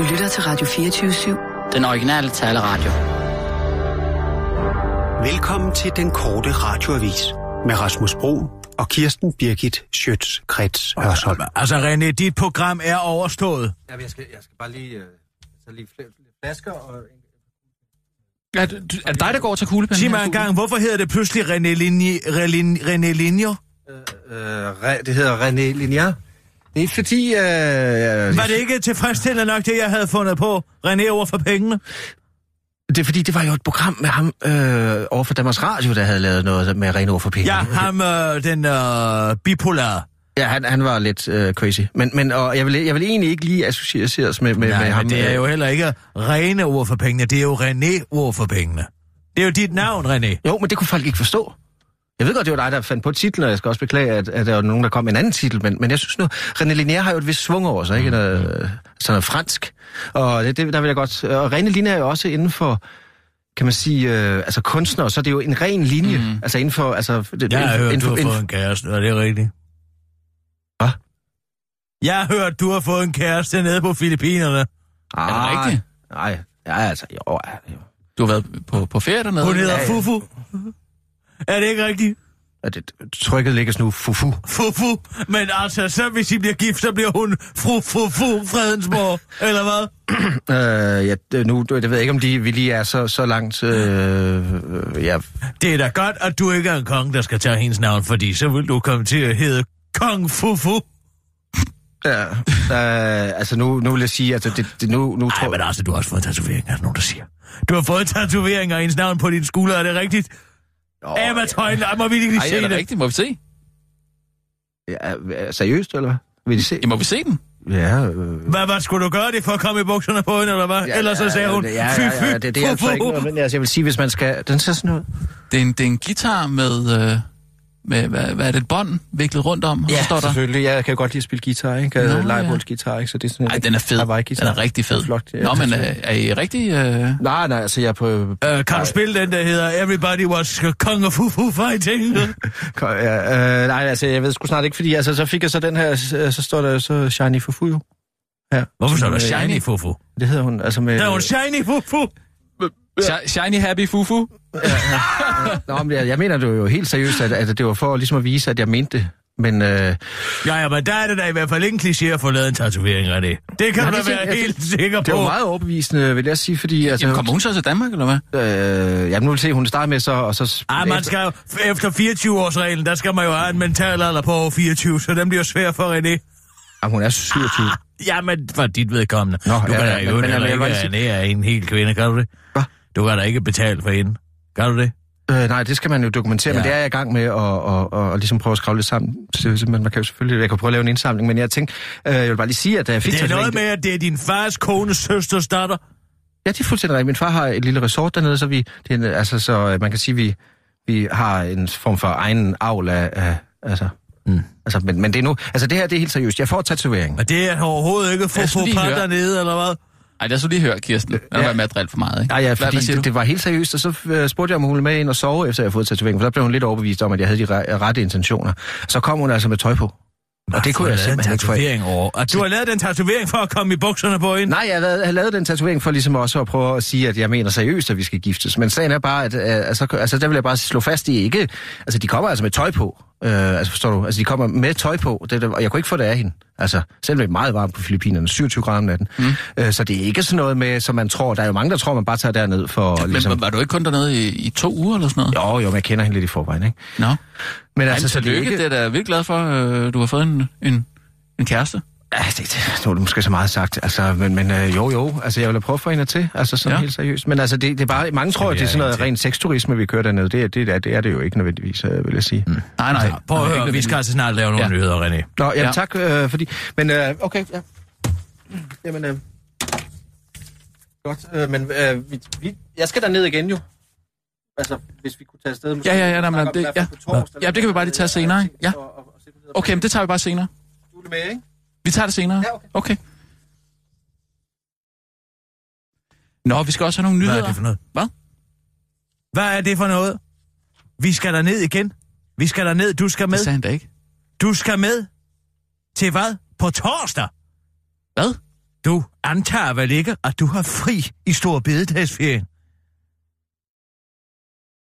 Du lytter til Radio 24-7. Den originale taleradio. Velkommen til den korte radioavis med Rasmus Bro og Kirsten Birgit Schøtz-Krets Hørsholm. Altså René, dit program er overstået. Ja, jeg skal, jeg skal bare lige, øh, så lige fl- flasker og... Er det, er det dig, der går til kuglepinden? Sig mig en gang, hvorfor hedder det pludselig René Linje, Relin, René Linjer? Øh, re, det hedder René Linear. Det er fordi... Øh, Var det ikke tilfredsstillende nok, det jeg havde fundet på? René over for pengene? det er fordi, det var jo et program med ham øh, over for Danmarks Radio, der havde lavet noget med René for penge. Ja, ham, øh, den øh, bipolare. Ja, han, han var lidt øh, crazy. Men, men og jeg, vil, jeg vil egentlig ikke lige associeres med, med, Nej, med ham. det er øh, jo heller ikke rene ord for pengene, det er jo René ord for pengene. Det er jo dit navn, René. Jo, men det kunne folk ikke forstå. Jeg ved godt, det var dig, der fandt på titlen, og jeg skal også beklage, at, at der var nogen, der kom med en anden titel, men, men jeg synes nu, René Linéa har jo et vist svung over sig, ikke? Noget, sådan noget fransk. Og det, det, der vil jeg godt... Og René Linéa er jo også inden for, kan man sige, øh, altså kunstner, så det er jo en ren linje. Mm. Altså inden for... Altså, det, Jeg har inden, hørt, inden du for, har inden fået en kæreste, er det rigtigt? Hvad? Jeg har hørt, du har fået en kæreste nede på Filippinerne. for, Er det rigtigt? Nej, ja, altså, jo, jo. Du har været på, på ferie dernede? Hun hedder ja. Fufu. Er det ikke rigtigt? Ja, det, trykket ligger nu fufu. Fufu. Men altså, så hvis I bliver gift, så bliver hun fru Fufu Fredensborg, eller hvad? Øh, ja, nu, det ved jeg ikke, om de, vi lige er så, så langt... Øh, øh, ja, Det er da godt, at du ikke er en konge, der skal tage hendes navn, fordi så vil du komme til at hedde Kong Fufu. ja, øh, altså nu, nu vil jeg sige, altså det, det nu, nu Nej, tror men altså, du har også fået tatoveringer, er der nogen, der siger. Du har fået tatoveringer af hendes navn på din skulder, er det rigtigt? Åh, Emma Tøjlen, må vi lige Ej, se er det det? rigtigt? Må vi se? Ja, er- seriøst, eller hvad? Vil de se? Ja, må vi se den? Ja, øh, Hvad, hvad skulle du gøre det for at komme i bukserne på hende, eller hvad? ja, Ellers så sagde hun, ja, ja, fy, ja, fy, ja, det, det er altså ikke noget, men altså, jeg vil sige, hvis man skal... Den ser sådan ud. Det er en, det er en guitar med, øh, med hvad, hvad er det, et bånd viklet rundt om? og så står der, selvfølgelig. Jeg kan godt lide at spille guitar, ikke? Nå, ja. Lejebålsguitar, ikke? Så det er sådan Ej, den er fed. Den er rigtig fed. Er flot. Ja, Nå, men det er øh, er I rigtig... Øh... Nej, nej, altså jeg er på... Øh, kan du spille den, der hedder Everybody Was Kong of Fufu Fighting? Ja, øh, nej, altså jeg ved sgu snart ikke, fordi altså, så fik jeg så den her, så, så står der så Shiny Fufu jo. Ja. Hvorfor så er der Øh, Shiny Fufu? Det hedder hun, altså med... Der er hun Shiny Fufu! Shi- Shiny Happy Fufu? Nå, men jeg, jeg mener det jo helt seriøst, at, at det var for ligesom at vise, at jeg mente det. Men øh, Ja, ja, men der er det da i hvert fald ikke en kliché at få lavet en tatovering af det. Det kan Nej, du da det være jeg- helt sikker det var på. meget overbevisende, vil jeg sige, fordi... Altså, Jamen, kommer hun så til Danmark, eller hvad? Øh, jamen, nu vil se, hun starter med så... Og så Ah, man skal jo, efter 24-årsreglen, der skal man jo have en mental alder på over 24, så den bliver svær for René. Jamen, hun er 27. Ja, men for dit vedkommende. Nå, du ja, kan ja, da jo men- ikke lige ernære en hel kvinde, kan du det? Hvad? Du kan da ikke betale for hende. Kan du det? Øh, nej, det skal man jo dokumentere, ja. men det er jeg i gang med at og, og, og ligesom prøve at skrave lidt sammen. Så, man, man kan jo selvfølgelig, jeg kan prøve at lave en indsamling, men jeg tænkte, øh, jeg vil bare lige sige, at da jeg fik Det er noget med, at det er din fars kones søsters datter. Ja, det er fuldstændig rigtigt. Min far har et lille resort dernede, så vi, det er, en- altså, så øh, man kan sige, vi, vi har en form for egen avl af, af altså, Mm. altså, men, men det er nu, altså det her, det er helt seriøst. Jeg får tatovering. Og det er overhovedet ikke skulle få par dernede, eller hvad? Ej, det har du lige hørt, Kirsten. Har Ja. været med at drille for meget, ikke? Nej, ja, Hvad- fordi hvad siger det, var helt seriøst, og så øh, spurgte jeg, om hun ville med ind og sove, efter jeg havde fået tatovering, for der blev hun lidt overbevist om, at jeg havde de re- rette intentioner. Så kom hun altså med tøj på. Og det kunne jeg simpelthen ikke tatovering over. Og du har lavet den tatovering for at komme i bukserne på hende? Nej, jeg har lavet, jeg har lavet den tatovering for ligesom også at prøve at sige, at jeg mener seriøst, at vi skal giftes. Men sagen er bare, at øh, altså, altså, der vil jeg bare slå fast i ikke... Altså, de kommer altså med tøj på. Øh, altså, forstår du? Altså, de kommer med tøj på, det, det, og jeg kunne ikke få det af hende. Altså, selvom det er meget varmt på Filippinerne, 27 grader om natten. Mm. Øh, så det er ikke sådan noget med, som man tror. Der er jo mange, der tror, man bare tager derned for... Men ligesom, var, var du ikke kun dernede i, i to uger eller sådan noget? Jo, jo, men jeg kender hende lidt i forvejen, ikke? Nå. Men Ej, altså, men så det er ikke... det er da virkelig glad for, øh, du har fået en, en, en kæreste. Ja, det, det, nu er det måske så meget sagt, altså, men, men øh, jo, jo, altså, jeg vil da prøve at få hende til, altså, sådan Ja. helt seriøst. Men altså, det, det er bare, mange tror, at det er sådan noget hende til? ren sexturisme, vi kører dernede. Det, det, er, det er det jo ikke nødvendigvis, øh, vil jeg sige. Mm. Nej, nej. Prøv at høre, vi skal altså snart lave nogle Ja. nyheder, René. Nå, jamen Ja. tak, øh, fordi... Men, øh, okay, ja. Jamen, øh, godt, øh, men øh, vi, vi, jeg skal derned igen jo. Altså, hvis vi kunne tage afsted... måske Ja, ja, ja, nej, men det- ja. Ja, det kan vi bare lige tage senere? Ja. Okay, men det tager vi bare senere. Du er med, ikke? Vi tager det senere. Ja, okay. okay. Nå, vi skal også have nogle nyheder. Hvad er det for noget? Hvad? Hvad er det for noget? Vi skal der ned igen. Vi skal der ned. Du skal med. Det sagde han da ikke. Du skal med. Til hvad? På torsdag? Hvad? Du antager vel ikke, at du har fri i stor bededagsferien?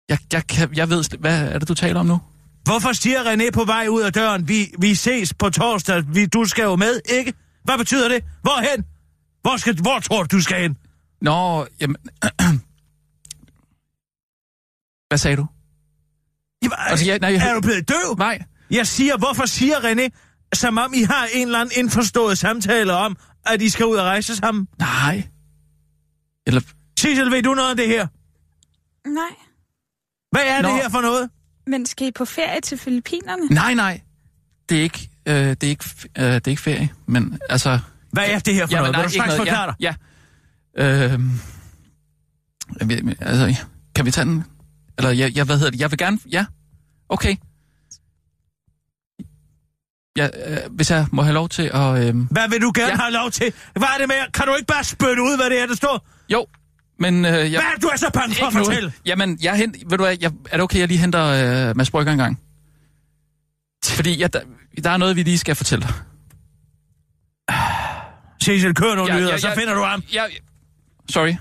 Jeg, jeg, kan, jeg ved... Hvad er det, du taler om nu? Hvorfor siger René på vej ud af døren, vi, vi ses på torsdag, vi, du skal jo med, ikke? Hvad betyder det? Hvorhen? Hvor, skal, hvor tror du, du skal hen? Nå, jamen... Hvad sagde du? Jamen, Altså, jeg- nej, jeg- er du blevet døv? Nej. Jeg siger, hvorfor siger René, som om I har en eller anden indforstået samtale om, at I skal ud og rejse sammen? Nej. Eller... Sissel, ved du noget om det her? Nej. Hvad er. Nå. det her for noget? Men skal I på ferie til Filippinerne? Nej, nej. Det er ikke, øh, det er ikke, øh, det er ikke ferie, men altså... Hvad er det her for noget? Vil du straks forklare dig? Ja. ja. Jeg ved- men, altså, kan vi tage den? Eller, jeg, jeg, hvad hedder det? Jeg vil gerne... Ja. Okay. Ja, øh, hvis jeg må have lov til at... Øh, Hvad vil du gerne ja. Ja. have lov til? Hvad er det med? Kan du ikke bare spytte ud, hvad det er, der står? jo, men... Øh, jeg, Hvad er det, du er så bange for at fortælle? Jamen, jeg hent, ved du hvad, jeg, er det okay, jeg lige henter øh, Mads Brygger en gang? Fordi ja, der, der er noget, vi lige skal fortælle dig. Sissel, kør nogle Ja, nyheder, ja, så ja. finder du ham. Ja, sorry.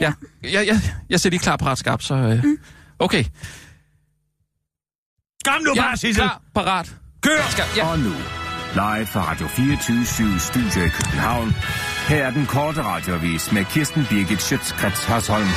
Ja, ja, ja jeg ser lige klar, parat, skarp, så... Øh, okay. Kom nu Ja, bare, Sissel. klar, parat. Kør! Skal, ja. Og nu, live fra Radio 24 Studio i København. Her er den korte radiovis med Kirsten Birgit Schøtzgrads Hasholm.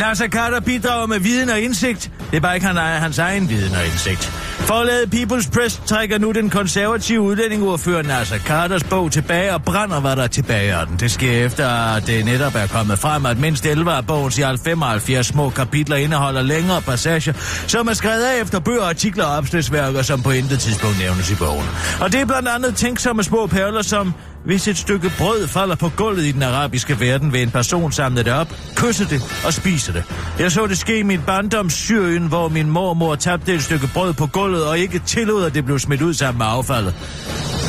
Nasser Carter bidrager med viden og indsigt. Det er bare ikke han, hans egen viden og indsigt. Forladet People's Press trækker nu den konservative udlændingeordfører Nasser Carters bog tilbage og brænder, hvad der er tilbage af den. Det sker efter, at det netop er kommet frem, at mindst 11 af bogens i alt 75 små kapitler indeholder længere passager, som er skrevet af efter bøger, artikler og opslagsværker, som på intet tidspunkt nævnes i bogen. Og det er blandt andet tænksomme små perler som hvis et stykke brød falder på gulvet i den arabiske verden, vil en person samle det op, kysse det og spise det. Jeg så det ske i min barndoms Syrien, hvor min mormor tabte et stykke brød på gulvet og ikke tillod, at det blev smidt ud sammen med affaldet.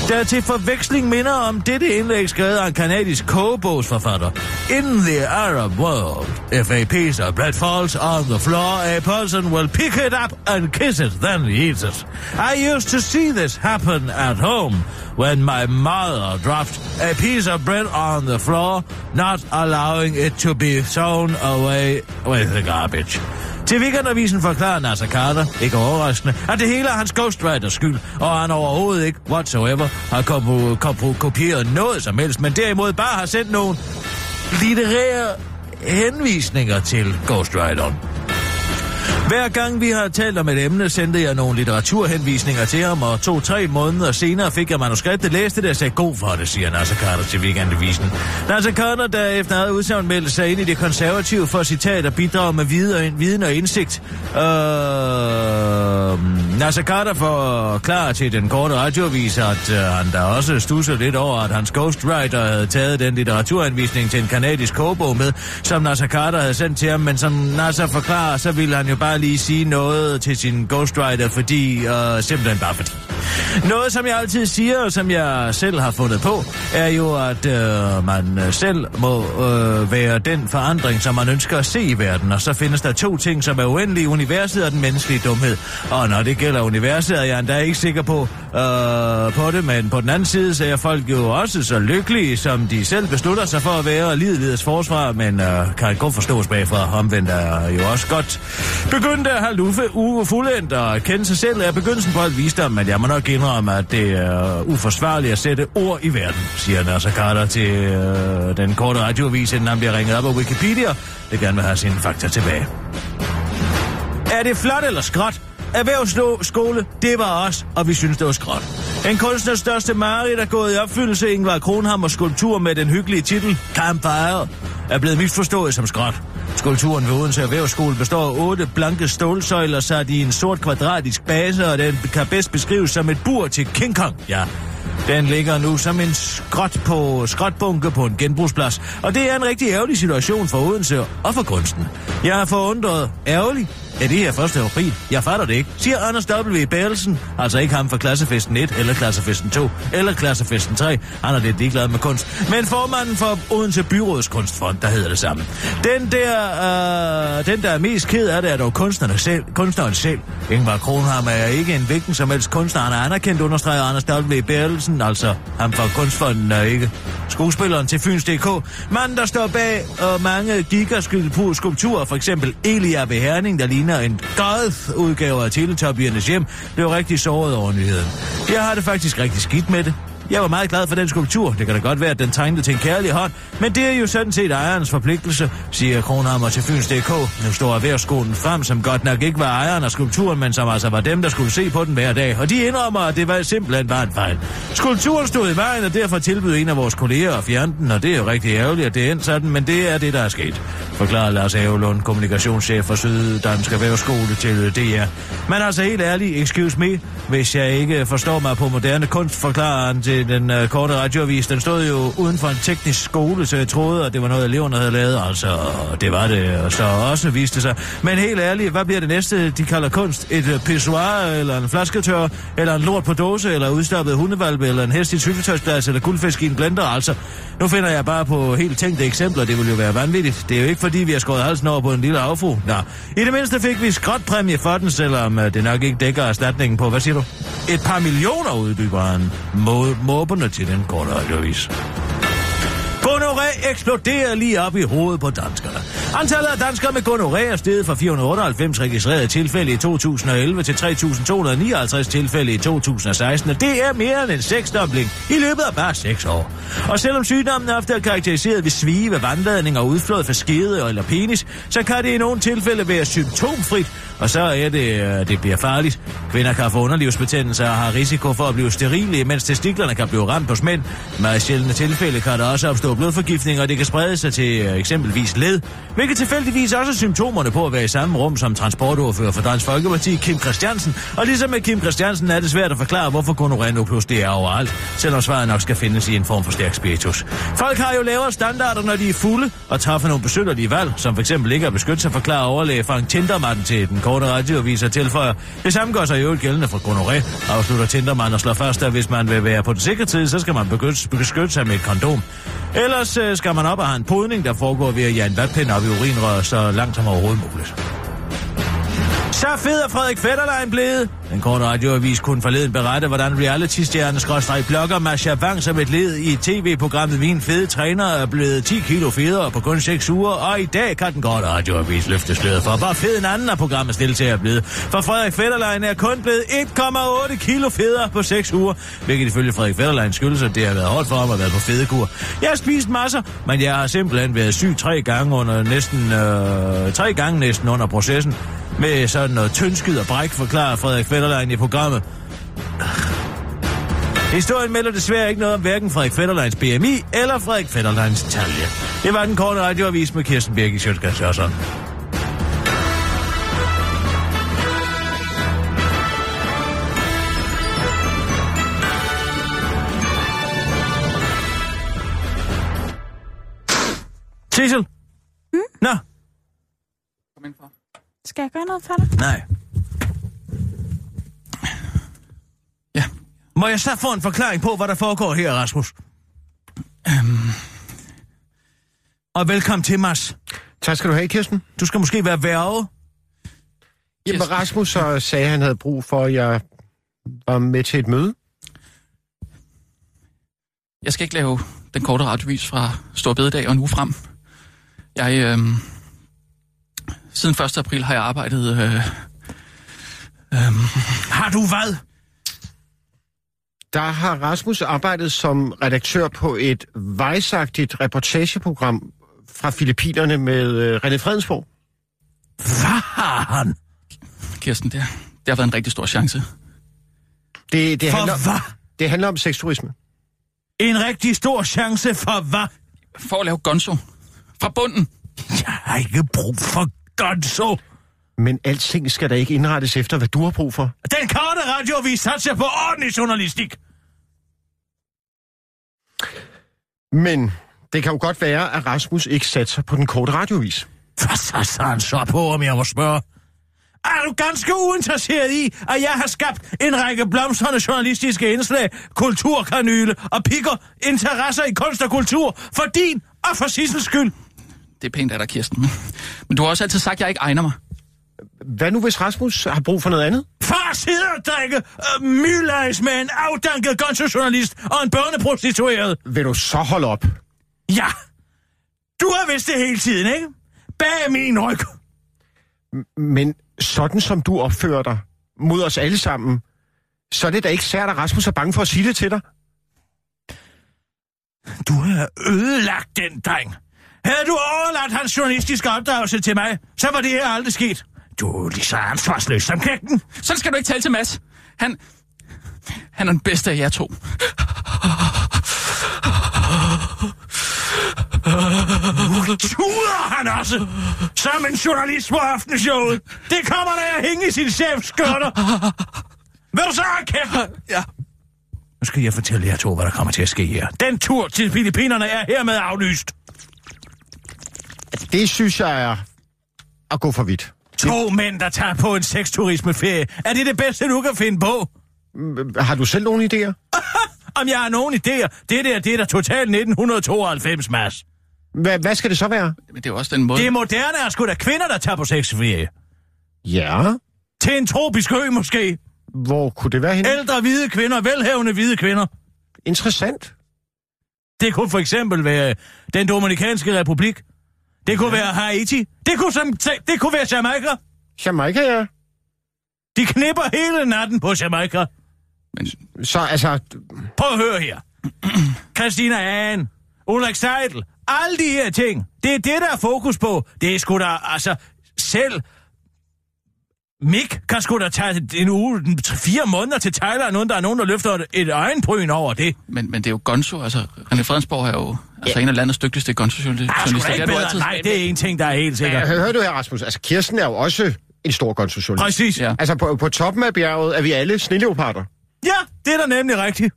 Der til forveksling minder om dette indlæg skrevet af en kanadisk kogebogsforfatter. In the Arab world, if a piece of bread falls on the floor, a person will pick it up and kiss it, then eat it. I used to see this happen at home when my mother dropped a piece of bread on the floor, not allowing it to be thrown away with the garbage. Til weekendavisen forklarer Nasser Carter, ikke overraskende, at det hele er hans ghostwriters skyld, og han overhovedet ikke, whatsoever, har kompo- kompo- kopieret noget som helst, men derimod bare har sendt nogle litterære henvisninger til ghostwriteren. Hver gang vi har talt om et emne, sendte jeg nogle litteraturhenvisninger til ham, og to-tre måneder senere fik jeg manuskriptet, læste det og sagde god for det, siger Nasser Carter til weekendavisen. Nasser Carter, der efter eget udsagn meldte sig ind i det konservative for citat og bidrage med viden og, indsigt. Øh, Nasser Carter forklarer til den korte radiovis, at øh, han der også stusser lidt over, at hans ghostwriter havde taget den litteraturhenvisning til en kanadisk kogebog med, som Nasser Carter havde sendt til ham, men som Nasser forklarer, så ville han jo bare lige sige noget til sin ghostwriter, fordi, øh, simpelthen bare fordi. Noget, som jeg altid siger, og som jeg selv har fundet på, er jo, at øh, man selv må øh, være den forandring, som man ønsker at se i verden. Og så findes der to ting, som er uendelige. Universet og den menneskelige dumhed. Og når det gælder universet, er jeg endda ikke sikker på, øh, på det. Men på den anden side, så er folk jo også så lykkelige, som de selv beslutter sig for at være. Og livet forsvar, men øh, kan godt forstås bagfra. Omvendt er jo også godt. Begyndte at have luffe uge fuldendt og kende sig selv er begyndelsen på alt visdom, men jeg må nok indrømme, at det er uforsvarligt at sætte ord i verden, siger Nasser Carter til øh, den korte radioavis, inden han bliver ringet op af Wikipedia, det gerne vil have sine fakta tilbage. Er det flot eller skråt? Erhvervsskole, det var os, og vi synes, det var skråt. En kunstners største mareridt er gået i opfyldelse. Ingvar Kronhammers skulptur med den hyggelige titel Campfire er blevet misforstået som skråt. Skulpturen ved Odense Erhvervsskole består af otte blanke stålsøjler sat i en sort kvadratisk base, og den kan bedst beskrives som et bur til King Kong. Ja, Den ligger nu som en skråt på skråtbunke på en genbrugsplads, og det er en rigtig ærgerlig situation for Odense og for kunsten. Jeg er forundret. Ærgerlig? Er det her 1. april? Jeg fatter det ikke, siger Anders W. Bærelsen. Altså ikke ham fra klassefesten 1, eller klassefesten 2, eller klassefesten 3. Han er lidt ligeglad med kunst. Men formanden for Odense Byråds Kunstfond, der hedder det samme. Den der, øh, den der er mest ked af det, er dog kunstneren selv. Kunstneren selv. Ingvar Kronhammer er ikke en hvilken som helst kunstner. Han er anerkendt, understreger Anders W. Bærelsen. Altså ham fra Kunstfonden er ikke skuespilleren til Fyns.dk. Manden, der står bag øh, mange gigaskulpturer, for eksempel Elia Beherning, der ligner en goth udgave af Teletubbyernes hjem, blev rigtig såret over nyheden. Jeg har det faktisk rigtig skidt med det. Jeg var meget glad for den skulptur. Det kan da godt være, at den tegnede til en kærlig hånd, men det er jo sådan set ejerens forpligtelse, siger Kronhammer til Fyns.dk. Nu står erhvervsskolen frem, som godt nok ikke var ejeren af skulpturen, men som altså var dem, der skulle se på den hver dag. Og de indrømmer, at det var simpelthen bare en fejl. Skulpturen stod i vejen, og derfor tilbød en af vores kolleger at fjerne den, og det er jo rigtig ærgerligt, at det endte sådan, men det er det, der er sket. Forklarer Lars Avelund, kommunikationschef for Syddansk Erhvervsskole til DR. Men altså helt ærligt, excuse me, hvis jeg ikke forstår mig på moderne kunst, forklarer han til den øh, korte radioavis. Den stod jo uden for en teknisk skole, så jeg troede, at det var noget, eleverne havde lavet. Altså, det var det, og så også viste det sig. Men helt ærligt, hvad bliver det næste, de kalder kunst? Et øh, pissoir, eller en flasketør, eller en lort på dåse, eller udstoppet hundevalpe, eller en hest i syltetøjsplads, eller guldfisk i en blender, altså. Nu finder jeg bare på helt tænkte eksempler, det ville jo være vanvittigt. Det er jo ikke fordi, vi har skåret halsen over på en lille affru. Nå, i det mindste fik vi skråtpræmie for den, selvom øh, det nok ikke dækker erstatningen på, hvad siger du? Et par millioner uddyber han Mod måberne til den korte radiovis. Gonoré eksploderer lige op i hovedet på danskerne. Antallet af danskere med gonoré er steget fra 498 registrerede tilfælde i 2011 til 3.259 tilfælde i 2016, og det er mere end en seksdobling i løbet af bare seks år. Og selvom sygdommen ofte er karakteriseret ved svive, vandladning og udflåd fra skede eller penis, så kan det i nogle tilfælde være symptomfrit, og så er det, øh, det bliver farligt. Kvinder kan få underlivsbetændelse og har risiko for at blive sterile, mens testiklerne kan blive ramt hos mænd. I meget sjældne tilfælde kan der også opstå blodforgiftning, og det kan sprede sig til øh, eksempelvis led, hvilket tilfældigvis også er symptomerne på at være i samme rum som transportordfører for Dansk Folkeparti, Kim Christiansen. Og ligesom med Kim Christiansen er det svært at forklare, hvorfor gonorrhea nu det er overalt, selvom svaret nok skal findes i en form for stærk spiritus. Folk har jo lavere standarder, når de er fulde, og træffer nogle besynderlige valg, som f.eks. ikke at beskytte sig, forklare overlæge Frank Tindermatten til den korte radioaviser tilføjer. Det samme gør sig jo øvrigt gældende for gonoré, afslutter Tindermann og slår fast, at hvis man vil være på den sikre tid, så skal man beskytte, sig med et kondom. Ellers øh, skal man op og have en podning, der foregår ved at jage en vatpind op i urinrøret så langt som overhovedet muligt. Så fed er Frederik Fetterlein blevet. Den korte radioavis kunne forleden berette, hvordan reality-stjerne skrådstræk blogger Masha Wang som et led i tv-programmet Min Fede Træner er blevet 10 kilo federe på kun 6 uger, og i dag kan den korte radioavis løfte sløret for, hvor fed en anden af programmets deltager er blevet. For Frederik Fetterlein er kun blevet 1,8 kilo federe på 6 uger, hvilket ifølge Frederik Fetterlein skyldes, at det har været hårdt for ham at være på fedekur. Jeg har spist masser, men jeg har simpelthen været syg tre gange under næsten, øh, tre gange næsten under processen med sådan noget tyndskid og bræk, forklarer Frederik Fetterlein i programmet. Historien melder desværre ikke noget om hverken Frederik Fetterleins BMI eller Frederik Fetterleins talje. Det var den korte radioavis med Kirsten Birgit Sjøtskrets Jørgensen. Sissel? Hmm? Nå, Kom ind for. Skal jeg gøre noget for dig? nej. Ja. Må jeg så få en forklaring på, hvad der foregår her, Rasmus? Øhm, Og velkommen til, Mads. Tak skal du have, Kirsten. Du skal måske være værge. Jamen. Rasmus så sagde, at han havde brug for, at jeg var med til et møde. jeg skal ikke lave den korte radiovis fra Stor Bededag og nu frem. Jeg, øhm, siden 1. april har jeg arbejdet... Øh, øhm, Har du hvad? Der har Rasmus arbejdet som redaktør på et vejsagtigt reportageprogram fra Filippinerne med øh, René Fredensborg. Hvad har han? Kirsten, det, det har været en rigtig stor chance. Det, det, For handler, hvad? det handler om sexturisme. En rigtig stor chance for hvad? For at lave gonzo. Fra bunden. Jeg har ikke brug for gonzo. Men alting skal da ikke indrettes efter, hvad du har brug for. Den korte radioavis satser på ordentlig journalistik. Men det kan jo godt være, at Rasmus ikke satser på den korte radiovis. Hvad så han så på, om jeg må spørge? Er du ganske uinteresseret i, at jeg har skabt en række blomstrende journalistiske indslag, kulturkanyle og pikker interesser i kunst og kultur for din og for Sissels skyld? Det er pænt af dig, Kirsten. Men- du har også altid sagt, at jeg ikke egner mig. Hvad nu, hvis Rasmus har brug for noget andet? Far sidder og drikker øh, mylejs med en afdanket gonzo-journalist og en børneprostitueret. Vil du så holde op? Ja, du har vidst det hele tiden, ikke? Bag min ryg. Men sådan som du opfører dig mod os alle sammen, så er det da ikke sært, at Rasmus er bange for at sige det til dig. Du har ødelagt den dreng. Havde du overladt hans journalistiske opdragelse til mig, så var det her aldrig sket. Du er lige så ansvarsløs som knægten. Sådan skal du ikke tale til Mads. Han, han er den bedste af jer to. Tuder han også, som en journalist på aftenshowet. Det kommer, når jeg hænger i sin chefs skørter. Vil du så have kæft? Ja. Nu skal jeg fortælle jer to, hvad der kommer til at ske her. Den tur til Filippinerne er hermed aflyst. Det synes jeg er at gå for vidt. To mænd, der tager på en sexturismeferie. Er det det bedste, du kan finde på? Har du selv nogle idéer? Om jeg har nogen idéer? Det der, det er da totalt 1992, Mads. Hvad, hvad skal det så være? Men det er jo også den måde... Det er moderne er sgu da kvinder, der tager på sexferie. Ja, Til en tropisk ø måske. hvor kunne det være henne? Ældre hvide kvinder, velhavende hvide kvinder. Interessant. Det kunne for eksempel være den Dominikanske Republik. Det kunne være Haiti. Det kunne, som, det kunne være Jamaica. Jamaica, ja. De knipper hele natten på Jamaica. Men, Så altså, Prøv at høre her. Christina Ahn, Ulrik Seidel, alle de her ting. Det er det, der er fokus på. Det er sgu da, altså, selv Mik kan sgu da tage en uge, en- fire måneder til Thailand, uden der er nogen, der løfter et, et øjenbryn over det. men, men det er jo Gonzo, altså René Fredensborg er jo altså, en af landets dygtigste er Gonzo-journalister. er du bedre. altid. Nej, det er en ting, der er helt sikkert. hør, hør du her, Rasmus. Altså, Kirsten er jo også en stor gonzojournalist. Præcis. Ja. Altså, på, på toppen af bjerget er vi alle sneleoparder. Ja, det er da nemlig rigtigt.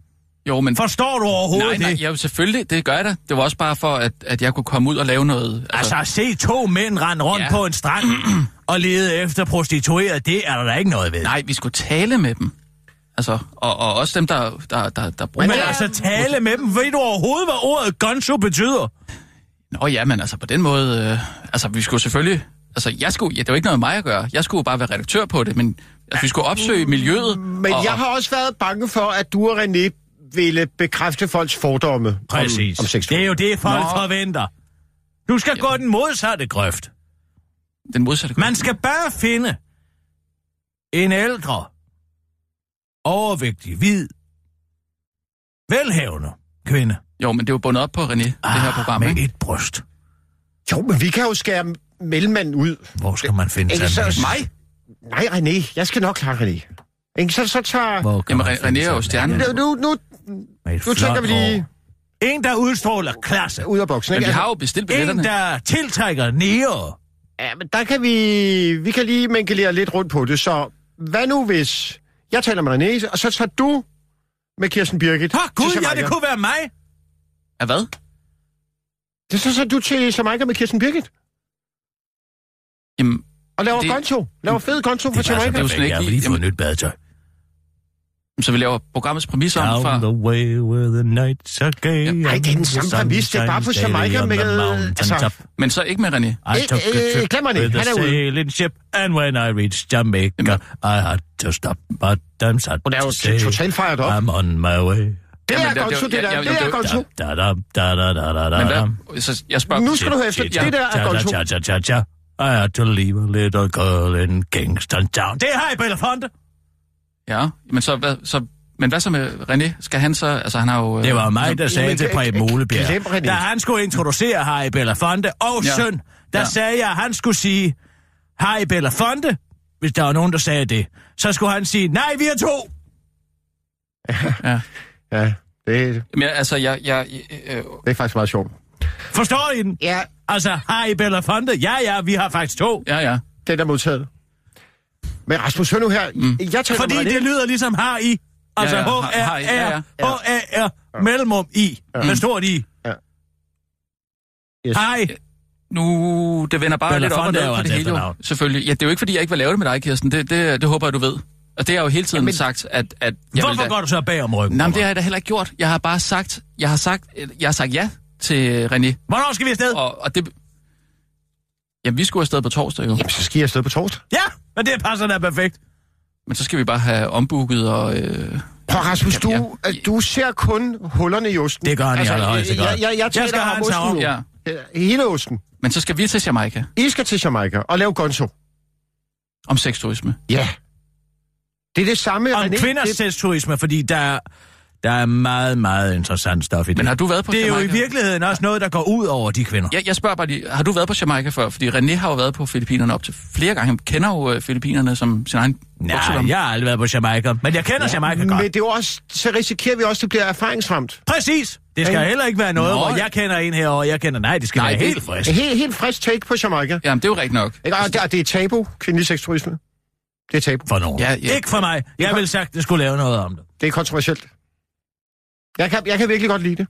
Jo, men... Forstår du overhovedet Nej, nej, det? ja, selvfølgelig, det gør jeg da. Det var også bare for, at, at jeg kunne komme ud og lave noget... Altså, at se to mænd rende rundt Ja. på en strand og lede efter prostitueret, det er der da ikke noget ved. Nej, vi skulle tale med dem. Altså, og, og også dem, der, der, der, der bruger... Men det altså, tale med dem. Ved du overhovedet, hvad ordet gonzo betyder? Nå ja, men altså på den måde... Øh, altså, vi skulle selvfølgelig... Altså, jeg skulle... Ja, det var ikke noget med mig at gøre. Jeg skulle bare være redaktør på det, men altså, vi skulle opsøge miljøet. Men og, jeg har også været bange for, at du og René ville bekræfte folks fordomme om, Præcis. om sex. det er jo det, folk Nå. forventer. Du skal gå den modsatte grøft. Den modsatte... Man skal bare finde en ældre, overvægtig, hvid, velhavende kvinde. Jo, men det er jo bundet op på René, det her program, med ikke? et bryst. Jo, men vi kan jo skære mellemmanden ud. Hvor skal man finde Ikke sådan så- en? Mig? Nej, René, jeg skal nok klare René. Ikke? Så, så tager... Hvor kan Jamen, René er jo stjernen. Nu, nu, nu tænker vi lige. En, der udstråler klasse. ud af boksen. Men Ikke? vi har Altså, jo bestilt En, billetterne. der tiltrækker nære. ja, men der kan vi... Vi kan lige minkelere lidt rundt på det. Så hvad nu hvis... Jeg taler med René, og så tager du med Kirsten Birgit Åh, gud, ja, det kunne være mig. Ja, hvad? Det så, så du til Jamaica med Kirsten Birgit Jamen, og laver Det- gonzo. Laver fed gonzo for Det er Jamaica. jo slet perfekt. ikke Jeg vil lige- lige få nyt badetøj. Så vi laver programmets præmis om Down fra... the way where the nights are gay. Ja, nej, det er den samme præmis. Det er bare på Jamaica med, altså- Men så ikke med René. I took Øh, a øh, trip det. with a er sailing ship, and when I reached Jamaica, I had to stop, but I'm sad Hun er jo totalt fejret op. I'm on my way. Det Jamen, er gonzo, det- ja, der. ja, Det er gonzo. Da, da, da, da, da, da, da, Men hvad? Så jeg spørger... Nu skal du høre efter. Det der er gonzo. cha, cha, cha, cha. I had to leave a little girl in Kingston Town. Det har I, Belafonte. Ja, men så... Hvad, så men hvad så med René? Skal han så... Altså, han har jo... øh, Det var mig, der sagde til Preben Molebjerg. glem René. Da han skulle introducere Harry Belafonte og Ja. søn, der Ja. sagde jeg, at han skulle sige Harry Belafonte, hvis der var nogen, der sagde det. Så skulle han sige, nej, vi er to. Ja. Ja, det, Men jeg- altså, jeg... jeg øh, det er faktisk meget sjovt. Forstår I den? Ja, Altså, Harry Belafonte, ja, ja, vi har faktisk to. ja, ja. den er modtaget. Men Rasmus, hør nu her. Mm. Jeg taler Fordi det lyder ligesom Harry. Altså Ja, ja, ja, ja. H-R-R, H-A-R, mellemrum I, med stort I. Ja. Yes. Hej! Nu, det vender bare lidt op og ned på det hans hele, jo. Selvfølgelig. Ja, det er jo ikke, fordi jeg ikke vil lave det med dig, Kirsten. Det, det, det håber jeg, du ved. Og det har jeg jo hele tiden Jamen- sagt, at... at jeg Hvorfor da... går du så bag om ryggen? Nej, det har jeg da heller ikke gjort. Jeg har bare sagt, jeg har sagt, jeg har sagt ja til René. Hvornår skal vi afsted? Og, og det... Jamen, vi skulle afsted på torsdag jo. Jamen, så skal jeg afsted på torsdag. Ja, men det passer da perfekt. Men så skal vi bare have ombooket og... Øh... Prøv, Rasmus, du, Ja. ja. du ser kun hullerne i osten. Det gør han i allerhøjeste grad. Jeg, jeg, jeg, Jeg skal have osten nu. Ja. Ja. Hele osten. Men så skal vi til Jamaica I skal til Jamaica og lave gonzo. om sexturisme. Ja. Det er det samme, Om René. kvinders det, sexturisme, fordi der er, der er meget, meget interessant stof i det. Men har du været på det er jo Jamaica? i virkeligheden også noget, der går ud over de kvinder. Jeg, jeg spørger bare lige, har du været på Jamaica før? Fordi René har jo været på Filippinerne op til flere gange. Han kender jo øh, Filippinerne som sin egen Nej, bukselomme. jeg har aldrig været på Jamaica, men jeg kender ja, Jamaica godt. men det er jo også, så risikerer vi også, at det bliver erfaringsramt. Præcis! Det skal Ja. heller ikke være noget, Nå. hvor jeg kender en herover, jeg kender... Nej, det skal Nej, være det- helt frisk. Helt, helt frisk take på Jamaica. Jamen, det er jo rigtigt nok. Ikke? Og det, og det er tabu, kvindelig sexturisme. Det er tabu. For nogen. Ja, Ja, ja. ja. Ikke for mig. Jeg vil sagt, at skulle lave noget om det. Det er kontroversielt. Jeg kan, jeg kan virkelig godt lide det.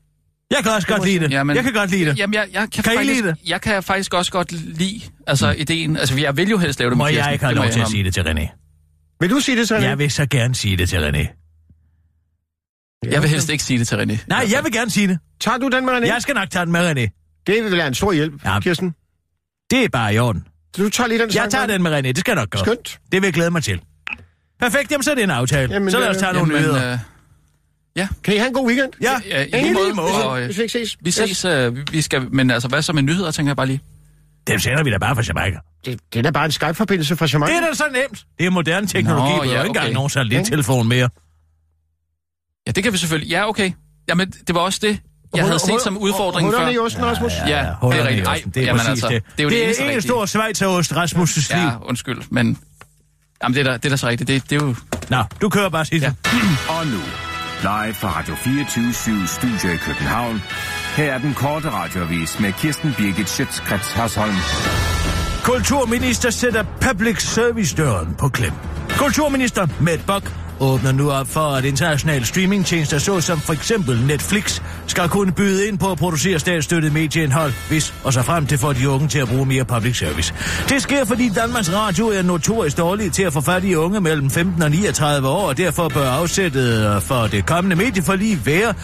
Jeg kan også godt lide det. Jamen- Jeg kan godt lide det. Jamen, jeg, jeg kan, Kan I faktisk, lide det? Jeg kan faktisk også godt lide altså, ideen. Altså, jeg vil jo helst lave det Må med Kirsten. jeg ikke have må lov til at sige det til René? Vil du sige det, René? Jeg vil så gerne sige det til René. Jeg vil helst ikke sige det til René. Nej, jeg vil gerne sige det. Tager du den med René? Jeg skal nok tage den med René. Det vil være en stor hjælp, Ja. Kirsten. Det er bare i orden. Så du tager lige den Jeg tager med? den med René. Det skal nok gå. Skønt. Det vil jeg glæde mig til. Perfekt, jamen så er det en aftale. Jamen, så lad os tage nogle Jamen, nyheder. øh, Kan I have en god weekend? Ja, ja, i lige lige måde. Og, øh, Hvis vi ikke ses. vi ses, øh, vi- vi skal, men altså, hvad så med nyheder, tænker jeg bare lige. dem sender vi da bare fra Jamaica. Det, det er da bare en Skype-forbindelse fra Jamaica. Det er da så nemt. Det er moderne teknologi. Nå, vi har ja, jo ikke engang okay. nogen satellittelefon mere. Ja, det kan vi selvfølgelig. Ja, okay. Jamen, det var også det, jeg havde set som udfordring før. Hullerne i osten, Rasmus. Ja, det er rigtigt. Ej. Det er jamen præcis altså, det. det er jo det det eneste er en rigtige. stor Schweizerost, Rasmus' liv. Ja, undskyld, men... Jamen, det er da, det er da så rigtigt. Det, det er jo... Nå, du kører bare, Sissel. Ja. Og nu, live fra Radio 24 Studio i København. Her er den korte radiovis med Kirsten Birgit Schøtzgrads Hasholm. Kulturminister sætter public service døren på klem. Kulturminister Matt Bock åbner nu op for, at internationale streamingtjenester såsom for eksempel Netflix skal kunne byde ind på at producere statsstøttet medieindhold, hvis og så frem til for de unge til at bruge mere public service. Det sker, fordi Danmarks Radio er notorisk dårlig til at få fat i unge mellem 15 og 39 år, og derfor bør afsættet øh, for det kommende medieforlig være,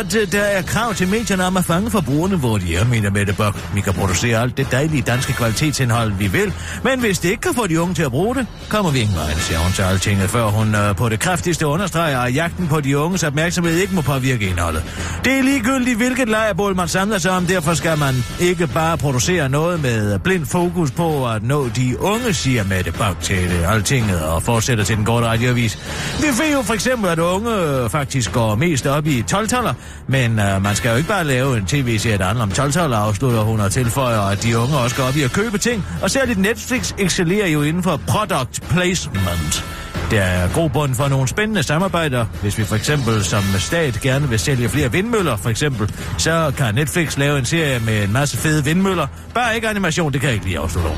at øh, der er krav til medierne om at fange forbrugerne, hvor de er, mener Mette Bok. Vi kan producere alt det dejlige danske kvalitetsindhold, vi vil, men hvis det ikke kan få de unge til at bruge det, kommer vi ingen vej, siger hun til altinget, før hun øh, på det kraftigste understreger, at jagten på de unges opmærksomhed ikke må påvirke indholdet. Det er ligegyldigt, hvilket lejrbål man samler sig om, derfor skal man ikke bare producere noget med blind fokus på at nå de unge, siger Mette Bock til altinget og fortsætter til den korte radioavis. Vi ved jo for eksempel, at unge faktisk går mest op i 12 men øh, man skal jo ikke bare lave en tv-serie, der handler om 12 afslutter hun og tilføjer, at de unge også går op i at købe ting, og særligt Netflix excellerer jo inden for product placement. Der er grobund for nogle spændende samarbejder. Hvis vi for eksempel som stat gerne vil sælge flere vindmøller, for eksempel, så kan Netflix lave en serie med en masse fede vindmøller. Bare ikke animation, det kan jeg ikke lige afslutte om.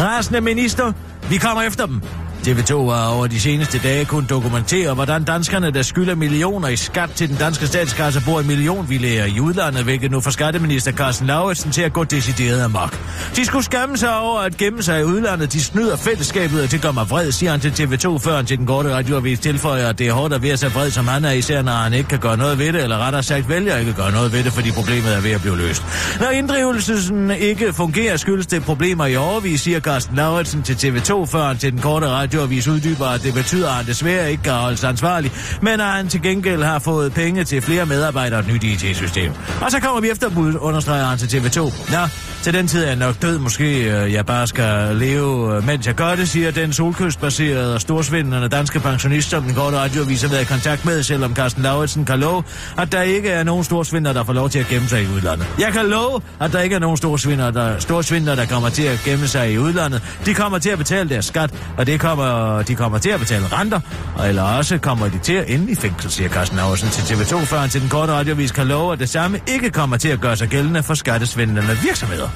Rasende minister, vi kommer efter dem. TV2 har over de seneste dage kun dokumentere, hvordan danskerne, der skylder millioner i skat til den danske statskasse, bor i millionvillager i udlandet, hvilket nu får skatteminister Carsten Lauritsen til at gå decideret amok. De skulle skamme sig over at gemme sig i udlandet. De snyder fællesskabet, og det gør mig vred, siger han til TV2, før han til den korte radioavis tilføjer, at det er hårdt at være så vred, som han er, især når han ikke kan gøre noget ved det, eller rettere sagt vælger ikke at gøre noget ved det, fordi problemet er ved at blive løst. Når inddrivelsen ikke fungerer, skyldes det problemer i overvis, siger Carsten Lauritsen til TV2, før han til den korte radioavis uddyber, at det betyder, at han desværre ikke kan holdes ansvarlig, men at han til gengæld har fået penge til flere medarbejdere og et nyt IT-system. Og så kommer vi efter understreger han til TV2. Nå, til den tid er jeg nok død, måske øh, jeg bare skal leve, øh, mens jeg gør det, siger den solkystbaserede og storsvindende danske pensionist, som den korte radioavis har været i kontakt med, selvom Carsten Lauritsen kan love, at der ikke er nogen storsvindere, der får lov til at gemme sig i udlandet. Jeg kan love, at der ikke er nogen storsvindere, der, storsvindere, der kommer til at gemme sig i udlandet. De kommer til at betale deres skat, og det kommer, de kommer til at betale renter, og eller også kommer de til at ende i fængsel, siger Carsten Aarhusen til TV2, før han til den korte radiovis kan love, at det samme ikke kommer til at gøre sig gældende for skattesvindende virksomheder.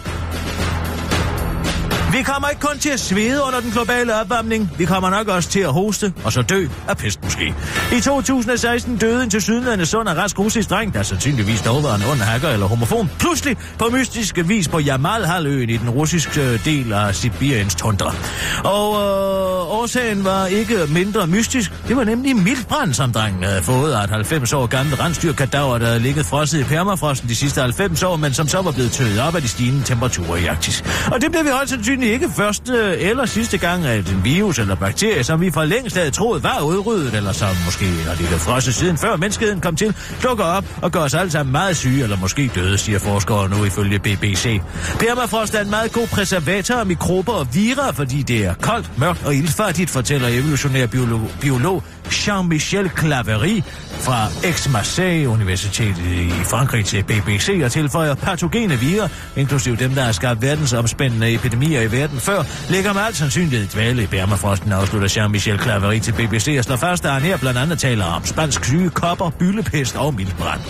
Vi kommer ikke kun til at svede under den globale opvarmning, vi kommer nok også til at hoste og så dø af pest måske. I 2016 døde en til sydlandet sund og rask russisk dreng, der sandsynligvis dog var en ond hacker eller homofon, pludselig på mystisk vis på Jamalhaløen i den russiske øh, del af Sibiriens tundra. Og øh, årsagen var ikke mindre mystisk. Det var nemlig mildbrand, som drengen havde fået af et 90 år gammelt rensdyrkadaver, der havde ligget frosset i permafrosten de sidste 90 år, men som så var blevet tøet op af de stigende temperaturer i Arktis. Og det blev vi højst sandsynligt ikke første eller sidste gang, at en virus eller bakterie, som vi for længst havde troet var udryddet, eller som måske har ligget frosset siden før menneskeheden kom til, dukker op og gør os alle sammen meget syge, eller måske døde, siger forskere nu ifølge BBC. Permafrost er en meget god preservator af mikrober og virer, fordi det er koldt, mørkt og ildfartigt, fortæller evolutionær biolog, biolog Jean-Michel Claverie fra Aix-Marseille Universitetet i Frankrig til BBC og tilføjer patogene virer, inklusiv dem, der har skabt verdensomspændende epidemier i verden før, ligger med al sandsynlighed i dvale i permafrosten, afslutter Jean-Michel Claverie til BBC og slår fast, at han her blandt andet taler om spansk syge, kopper, byllepest og mildbrand.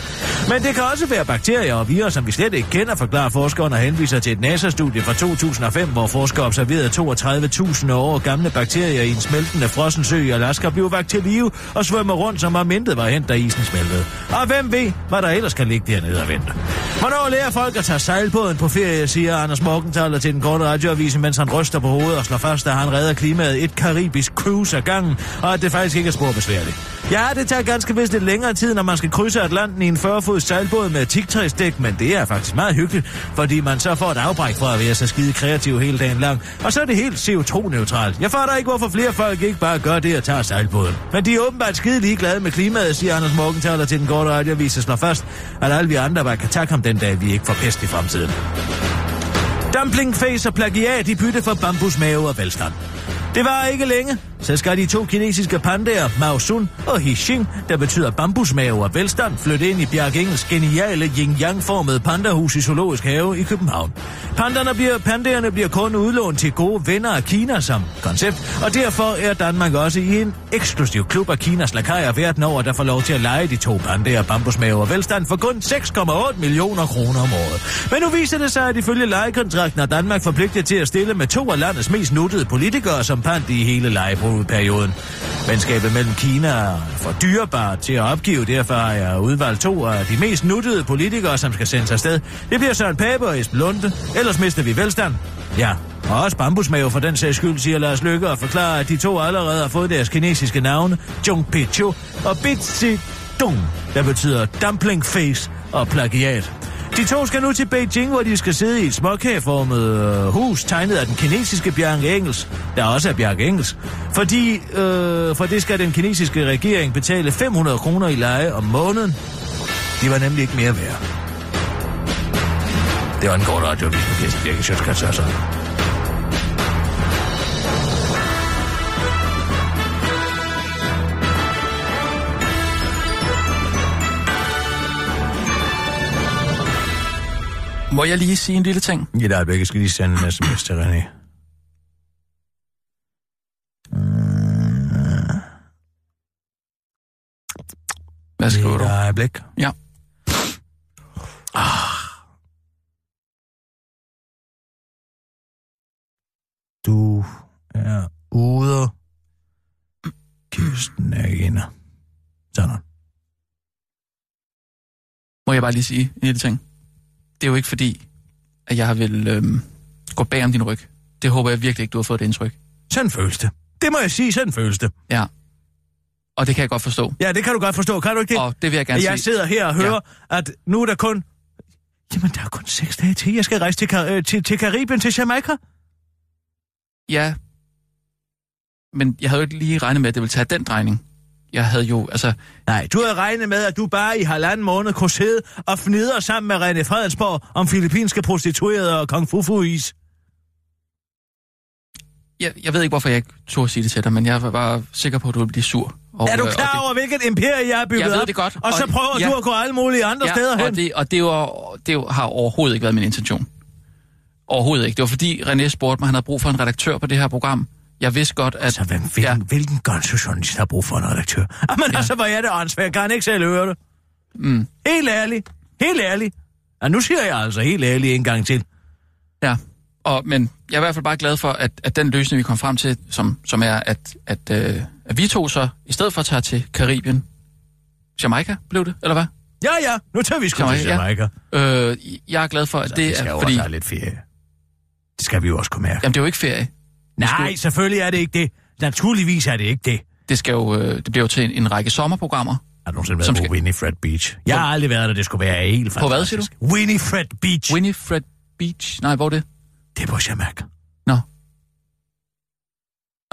Men det kan også være bakterier og virer, som vi slet ikke kender, forklarer forskeren og henviser til et NASA-studie fra 2005, hvor forskere observerede 32.000 år gamle bakterier i en smeltende frossen sø i Alaska blev bakterier live og svømme rundt, som om intet var hent, da isen smeltede. Og hvem ved, hvad der ellers kan ligge dernede og vente. Hvornår lærer folk at tage sejlbåden på ferie, siger Anders Morgenthaler til den korte radioavis, mens han ryster på hovedet og slår fast, at han redder klimaet et karibisk cruise ad gangen, og at det faktisk ikke er spor besværligt. Ja, det tager ganske vist lidt længere tid, når man skal krydse Atlanten i en 40-fods sejlbåd med tigtræsdæk, men det er faktisk meget hyggeligt, fordi man så får et afbræk fra at være så skide kreativ hele dagen lang. Og så er det helt CO2-neutralt. Jeg fatter ikke, hvorfor flere folk ikke bare gør det og tager sejlbåden. Men de er åbenbart skide ligeglade med klimaet, siger Anders Morgenthaler til den korte radioavis og slår fast, at alle vi andre bare kan takke ham den dag, vi ikke får pest i fremtiden. Dumpling face og plagiat i bytte for bambusmave og velstand. Det var ikke længe, så skal de to kinesiske pandaer, Mao Sun og Xing, der betyder bambusmave og velstand, flytte ind i Bjark Engels geniale yin-yang-formede pandahus i Zoologisk Have i København. Panderne bliver, pandaerne bliver kun udlånt til gode venner af Kina som koncept, og derfor er Danmark også i en eksklusiv klub af Kinas lakajer verden over, der får lov til at lege de to pandaer, bambusmave og velstand for kun 6,8 millioner kroner om året. Men nu viser det sig, at ifølge lejekontrakten er Danmark forpligtet til at stille med to af landets mest nuttede politikere som pand i hele perioden. Venskabet mellem Kina er for dyrebart til at opgive, derfor har jeg udvalgt to af de mest nuttede politikere, som skal sendes afsted. Det bliver Søren Pape og Esben Lunde, ellers mister vi velstand. Ja, og også bambusmave for den sags skyld, siger Lars Lykke og forklarer, at de to allerede har fået deres kinesiske navne, Jung Pichu og Bitsi Dung, der betyder dumpling face og plagiat. De to skal nu til Beijing, hvor de skal sidde i et småkageformet øh, hus, tegnet af den kinesiske Bjarke Engels, der også er Bjarke Engels. Fordi, øh, for det skal den kinesiske regering betale 500 kroner i leje om måneden. De var nemlig ikke mere værd. Det var en kort radioavis med Kirsten Birke Sjøtskrets altså. Må jeg lige sige en lille ting? I et øjeblik, jeg skal lige sende en sms til René. Hvad skriver du? Et øjeblik. Ja. Du er ude. Kirsten er inde. Sådan. Må jeg bare lige sige en lille ting? Det er jo ikke fordi, at jeg vil øhm, gå bag om din ryg. Det håber jeg virkelig ikke, du har fået det indtryk. Sådan føles det. Det må jeg sige, sådan føles det. Ja. Og det kan jeg godt forstå. Ja, det kan du godt forstå, kan du ikke det? Og det vil jeg gerne jeg sige. sidder her og hører, ja. at nu er der kun... Jamen, der er kun seks dage til. Jeg skal rejse til, Kar- øh, til, til Karibien, til Jamaica. Ja. Men jeg havde jo ikke lige regnet med, at det ville tage den drejning. Jeg havde jo, altså... Nej, du havde regnet med, at du bare i halvanden måned kunne sidde og fnidre sammen med René Fredensborg om filippinske prostituerede og kung fu is. Jeg, jeg ved ikke, hvorfor jeg ikke tog at sige det til dig, men jeg var bare sikker på, at du ville blive sur. Og, er du øh, og klar det- over, hvilket imperie jeg har bygget Jeg ved op? det godt, Og så og- prøver ja. du at gå alle mulige andre ja, steder hen. og det, og det, var, det var, har overhovedet ikke været min intention. Overhovedet ikke. Det var fordi René spurgte mig, han havde brug for en redaktør på det her program. Jeg vidste godt, at... Så hvem, hvilken, ja. hvilken gonzojournalist har brug for en redaktør? Jamen ja. altså, hvor er det åndssvagt. Kan han ikke selv høre det? Mm, Helt ærligt. Helt ærligt. Ja, nu siger jeg altså helt ærligt en gang til. ja. Og, men jeg er i hvert fald bare glad for, at, at den løsning, vi kom frem til, som, som er, at, at, øh, at vi to så, i stedet for at tage til Karibien, Jamaica blev det, eller hvad? Ja, ja, nu tager vi sgu til Jamaica, Jamaica. Øh, jeg er glad for, at Så det vi skal er, fordi... lidt ferie. Det skal vi jo også kunne mærke. Jamen, det er jo ikke ferie. Nej, selvfølgelig er det ikke det. Naturligvis er det ikke det. Det, skal jo, øh, det bliver jo til en, en række sommerprogrammer. Har du nogensinde været Som på skal- Winifred Beach? Jeg har aldrig været der, det skulle være helt På hvad, fantastisk. Winifred Beach. Winifred Beach. Nej, hvor er det? Det er på Jamaica. Nå.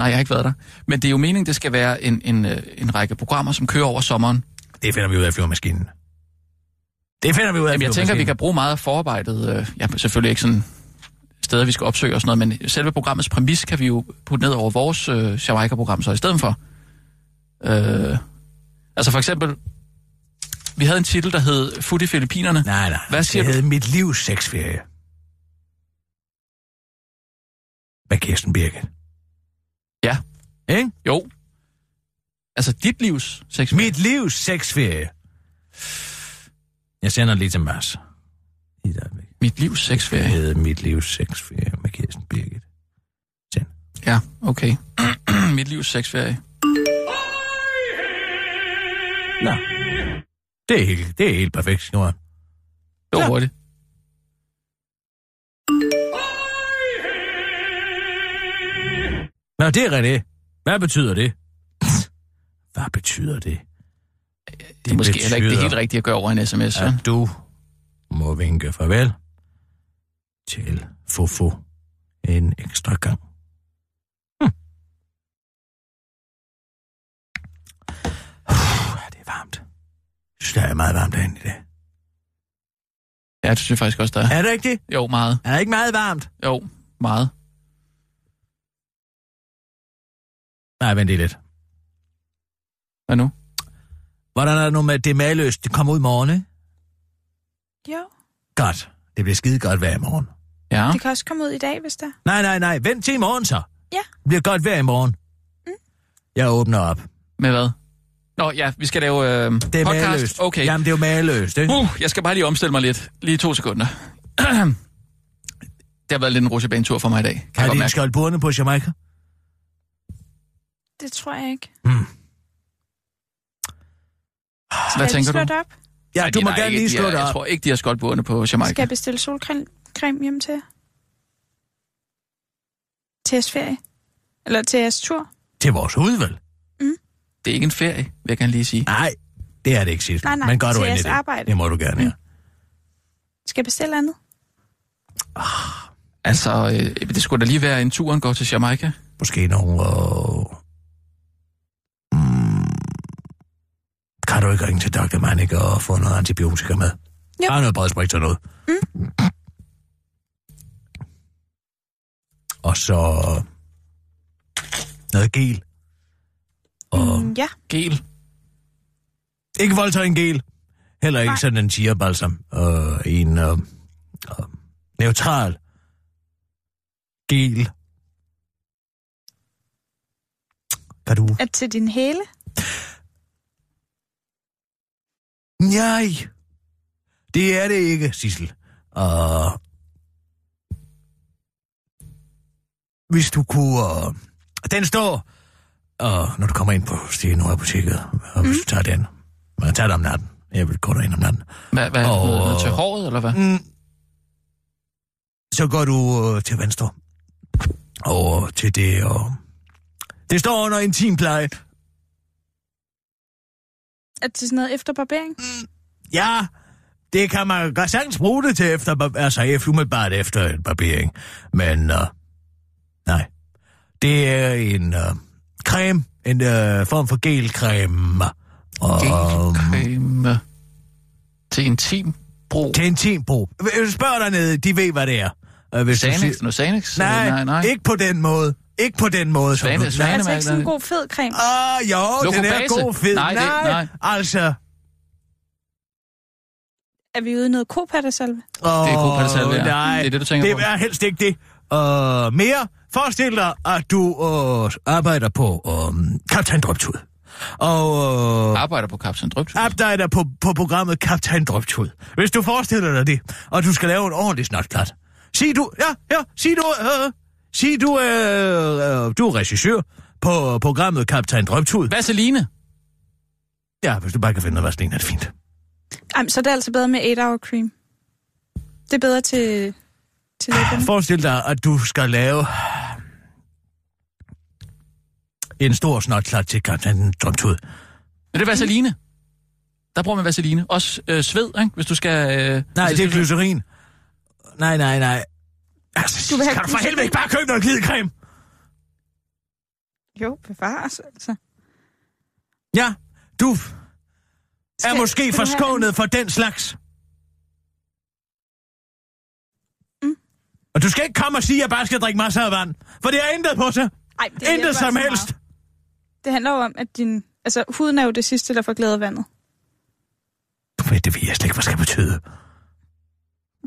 Nej, jeg har ikke været der. Men det er jo meningen, det skal være en, en, øh, en række programmer, som kører over sommeren. Det finder vi ud af flyvemaskinen. Det finder vi ud af Jamen, jeg tænker, vi kan bruge meget af forarbejdet. Øh, ja, selvfølgelig ikke sådan steder, vi skal opsøge og sådan noget, men selve programmets præmis kan vi jo putte ned over vores øh, Jamaica-program så i stedet for. Øh, altså for eksempel, vi havde en titel, der hed Food i Filippinerne. Nej, nej. Hvad siger det hedder Mit livs sexferie. Med Kirsten Birgit. Ja. Ikke? Jo. Altså dit livs sex. Mit livs sexferie. Jeg sender lige til Mads. I et øjeblik. Mit livs Det sexferie. hedder Mit livs sexferie med Kirsten Birgit. Ja, okay. Mit livs sexferie. Nå. Det er helt, det er helt perfekt, Johan. Det var Ja. hurtigt. Nå, det er René. Hvad betyder det? Hvad betyder det? Det er måske heller ikke det helt rigtige at gøre over en sms. at vel? du må vinke farvel til Fofo en ekstra gang. Hm. Uh, det er varmt. Jeg synes, det er meget varmt derinde i dag. Ja, det synes jeg faktisk også, der er. Er det ikke det? Jo, meget. Er det ikke meget varmt? Jo, meget. Nej, vent lige lidt. Hvad nu? Hvordan er det nu med det maløst? Det kommer ud i morgen, ikke? Jo, Godt. Det bliver skide godt i morgen. Ja. det kan også komme ud i dag, hvis der... Nej, nej, nej. Vent til i morgen så. Ja. Det bliver godt vejr i morgen. Mm. Jeg åbner op. Med hvad? Nå, ja, vi skal lave øh, Det er podcast. maløst. Okay. Jamen, det er jo maløst, ikke? Uh, jeg skal bare lige omstille mig lidt. Lige to sekunder. det har været lidt en rutsjebanetur for mig i dag. Kan jeg Har de skålet bordene på Jamaica? Det tror jeg ikke. Hvad Skal tænker jeg du? op? Ja, Nej, du må gerne ikke, lige slå det Jeg op. tror ikke, de har skoldt på Skal Jamaica. jeg bestille solcreme creme hjem til? Til jeres ferie? Eller til jeres tur? Til vores udvalg? Det er ikke en ferie, vil jeg gerne lige sige. Nej, det er det ikke, Sissel. Nej, nej, Men gør du til endelig jeres det. arbejde. Det må du gerne, ja. Skal jeg bestille andet? Altså, øh, det skulle da lige være en tur, en går til Jamaica. Måske nogle... Øh... Mm... Kan du ikke ringe til Dr. Manik og få noget antibiotika med? Jo. Bare noget bredsprit og noget. Mm. Så... Noget gel. Og Mm, ja, Gel. ikke Voltaren gel. Heller ikke Nej. sådan en chia-balsam. Og en øh, øh, neutral gel. Kan du... at til din hæle. Nej, det er det ikke, Sissel. Og hvis du kunne... Uh, den står, og når du kommer ind på Steno Apoteket, og hvis du tager den, man tager den om natten. Jeg vil gå derind om natten. Hvad, hvad Og- noget, noget til håret, eller hvad? Mm. Så går du uh, til venstre. Og til det, og... Det står under intimpleje. At til sådan noget efterbarbering. Ja, det kan man godt sagtens bruge det til efter, altså efter umiddelbart efter en barbering. Men uh, nej, det er en uh, creme, en uh, form for gelcreme. Og, Gelcreme. Til intim brug. til intimbrug. Spørg dernede, de ved, hvad det er. Uh, hvis Xanax? siger- Noget Xanax? Nej, nej, nej. ikke på den måde. Ikke på den måde. som Svane- du- svane- Altså ikke sådan en god fed creme. Ah, jo, den er god fed. Nej, det- nej. altså... Er vi ude i noget kopattersalve? Åh, Det er god pattesalve, ja. Nej, Det er det, du tænker det på. er helst ikke det. Uh, mere, forestil dig, at du uh, arbejder på um, Kaptajn Drøbtud. Og uh, Arbejder på Kapsen Drøbtus. arbejder på, på programmet Kaptajn Drøbtud. Hvis du forestiller dig det, og du skal lave en ordentlig snotplat, Sig du, ja, ja, sig du, øh, sig du, øh, øh, du er regissør på programmet Kaptajn Drømtud. Vaseline. Ja, hvis du bare kan finde noget vaseline, er det fint. Ej, så er det altså bedre med 8 hour cream. Det er bedre til, til læberne. Forestil dig, at du skal lave en stor snotklat til Kaptajn Drømtud. Men det er vaseline. Der bruger man vaseline. Også øh, sved, ikke? hvis du skal... Øh, Nej, det er glycerin. Nej, nej, nej. Altså, Du vil have kan du for helvede ikke bare købe noget glidecreme? Jo, bevares altså. Ja, du er Skal- måske du have forskånet for den slags. Mm. Og du skal ikke komme og sige, at jeg bare skal drikke masser af vand. For det er intet på sig. Ej, det Intet som helst. meget. Det handler jo om, at din... Altså, huden er jo det sidste, der får glæde vandet. Du ved, det ved jeg slet ikke, hvad skal betyde.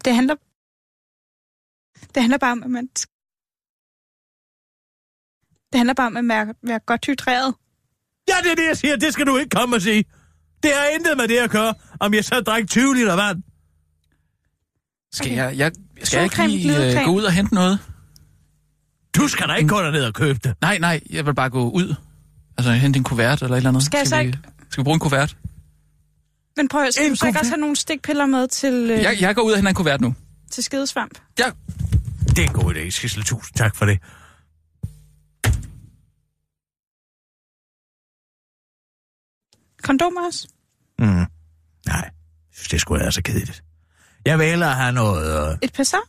Det handler... Det handler bare om, at man... Det handler bare om at være, være godt hydreret. Ja, det er det, jeg siger. Det skal du ikke komme og sige. Det har intet med det at gøre, om jeg så drikker 20 liter vand. Skal Okay. jeg, jeg, skal jeg ikke lige øh, gå ud og hente noget? Du skal da ikke gå derned og købe det. Nej, nej, jeg vil bare gå ud. Altså hente en kuvert eller et eller andet. Skal jeg så vi, ikke- Skal vi bruge en kuvert? Men prøv at skal En du så ikke også have nogle stikpiller med til, øh, Jeg, jeg går ud og henter en kuvert nu. til skedesvamp? Ja, Det er en god idé, Sissel. Tusind tak for det. Kondomer også? Mm. Nej, jeg synes, det skulle være så kedeligt. Jeg vil hellere have noget... Øh... Et passar?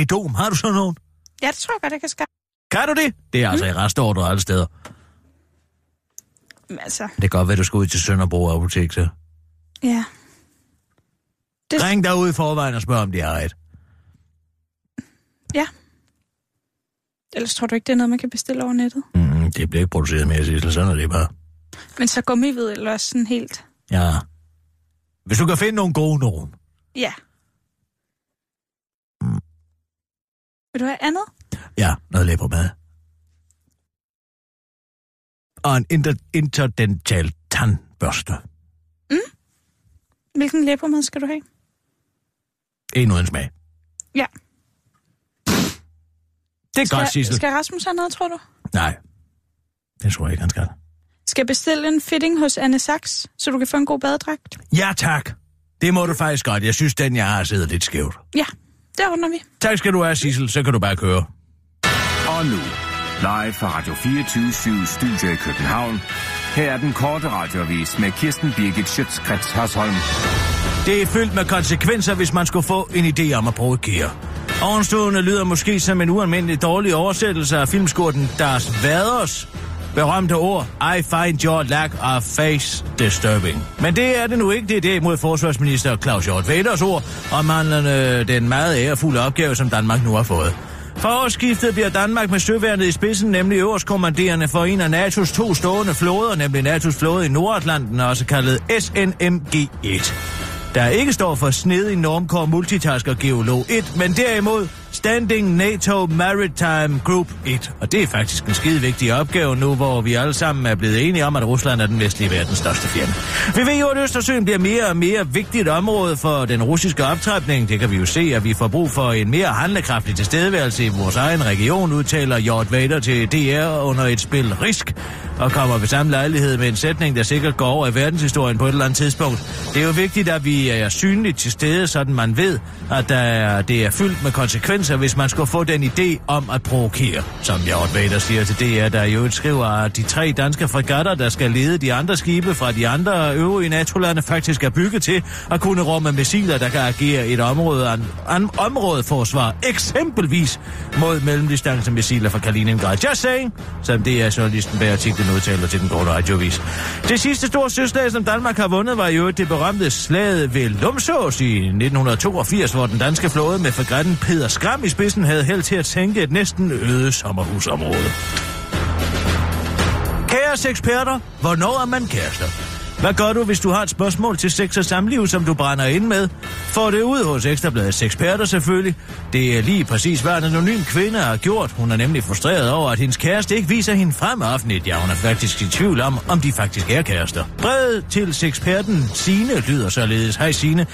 Femidom, har du sådan nogen? Ja, det tror jeg godt, jeg kan skaffe. Kan du det? Det er altså i restordre alle steder. Men Altså, Det kan godt være, du skal ud til Sønderbro Apotek, så. ja. Det- Ring derud i forvejen og spørg, om de har et. Ja. Ellers tror du ikke, det er noget, man kan bestille over nettet? Mm, det bliver ikke produceret mere, Sissel. Sådan er det bare. Men så gummived eller også sådan helt... Ja. Hvis du kan finde nogle gode nogen. Ja. Vil du have andet? Ja, noget læbermad. Og en inter- interdental tandbørste. Hvilken læbermad skal du have? En uden smag. Ja. Det er Skal, godt, Sissel. skal Rasmus have noget, tror du? Nej. Det tror jeg ikke, han skal. Skal jeg bestille en fitting hos Anne Sachs, så du kan få en god badedragt? Ja, tak. Det må du faktisk godt. Jeg synes, den jeg har sidder lidt skævt. Ja, det ordner vi. Tak skal du have, Sissel. Så kan du bare køre. Og nu, live fra Radio 24 Studio i København. Her er den korte radiovis med Kirsten Birgit Schøtzgrads Hasholm. Det er fyldt med konsekvenser, hvis man skulle få en idé om at provokere. Ovenstående lyder måske som en ualmindelig dårlig oversættelse af filmskurten Darth Vaders berømte ord, I find your lack of face disturbing. Men det er det nu ikke, det er derimod forsvarsminister Claus Hjort Vaders ord, og manglende den meget ærefulde opgave, som Danmark nu har fået. For årsskiftet bliver Danmark med søværnet i spidsen, nemlig øverstkommanderende for en af NATO's to stående flåder, nemlig NATO's flåde i Nordatlanten, også kaldet SNMG-1 der ikke står for snedig normkår multitasker geolog 1, men derimod Standing NATO Maritime Group 1. Og det er faktisk en skide vigtig opgave nu, hvor vi alle sammen er blevet enige om, at Rusland er den vestlige verdens største fjende. Vi ved jo, at Østersøen bliver mere og mere vigtigt område for den russiske optrækning. Det kan vi jo se, at vi får brug for en mere handlekraftig tilstedeværelse i vores egen region, udtaler Jort Vader til DR under et spil Risk, og kommer ved samme lejlighed med en sætning, der sikkert går over i verdenshistorien på et eller andet tidspunkt. Det er jo vigtigt, at vi er synligt til stede, sådan man ved, at der er, det er fyldt med konsekvenser, Altså, hvis man skulle få den idé om at provokere. Som Jørgen Vader siger til DR, der jo skriver, at de tre danske fregatter, der skal lede de andre skibe fra de andre øvrige NATO-lande, faktisk er bygget til at kunne rumme missiler, der kan agere et område, an, an, områdeforsvar, eksempelvis mod mellemdistancemissiler fra Kaliningrad. Just saying, som det er journalisten bag artiklen udtaler til den korte radiovis. Det sidste store søslag, som Danmark har vundet, var jo det berømte slaget ved Lumsås i 1982, hvor den danske flåde med fregatten Peder Skram i spidsen havde held til at tænke et næsten øde sommerhusområde. Kæres eksperter, hvornår er man kærester? Hvad gør du, hvis du har et spørgsmål til sex og samliv, som du brænder ind med? Få det ud hos Ekstrabladets eksperter selvfølgelig. Det er lige præcis, hvad en anonym kvinde har gjort. Hun er nemlig frustreret over, at hendes kæreste ikke viser hende frem offentligt. Ja, hun er faktisk i tvivl om, om de faktisk er kærester. Brevet til sexperten Sine lyder således. Hej Sine.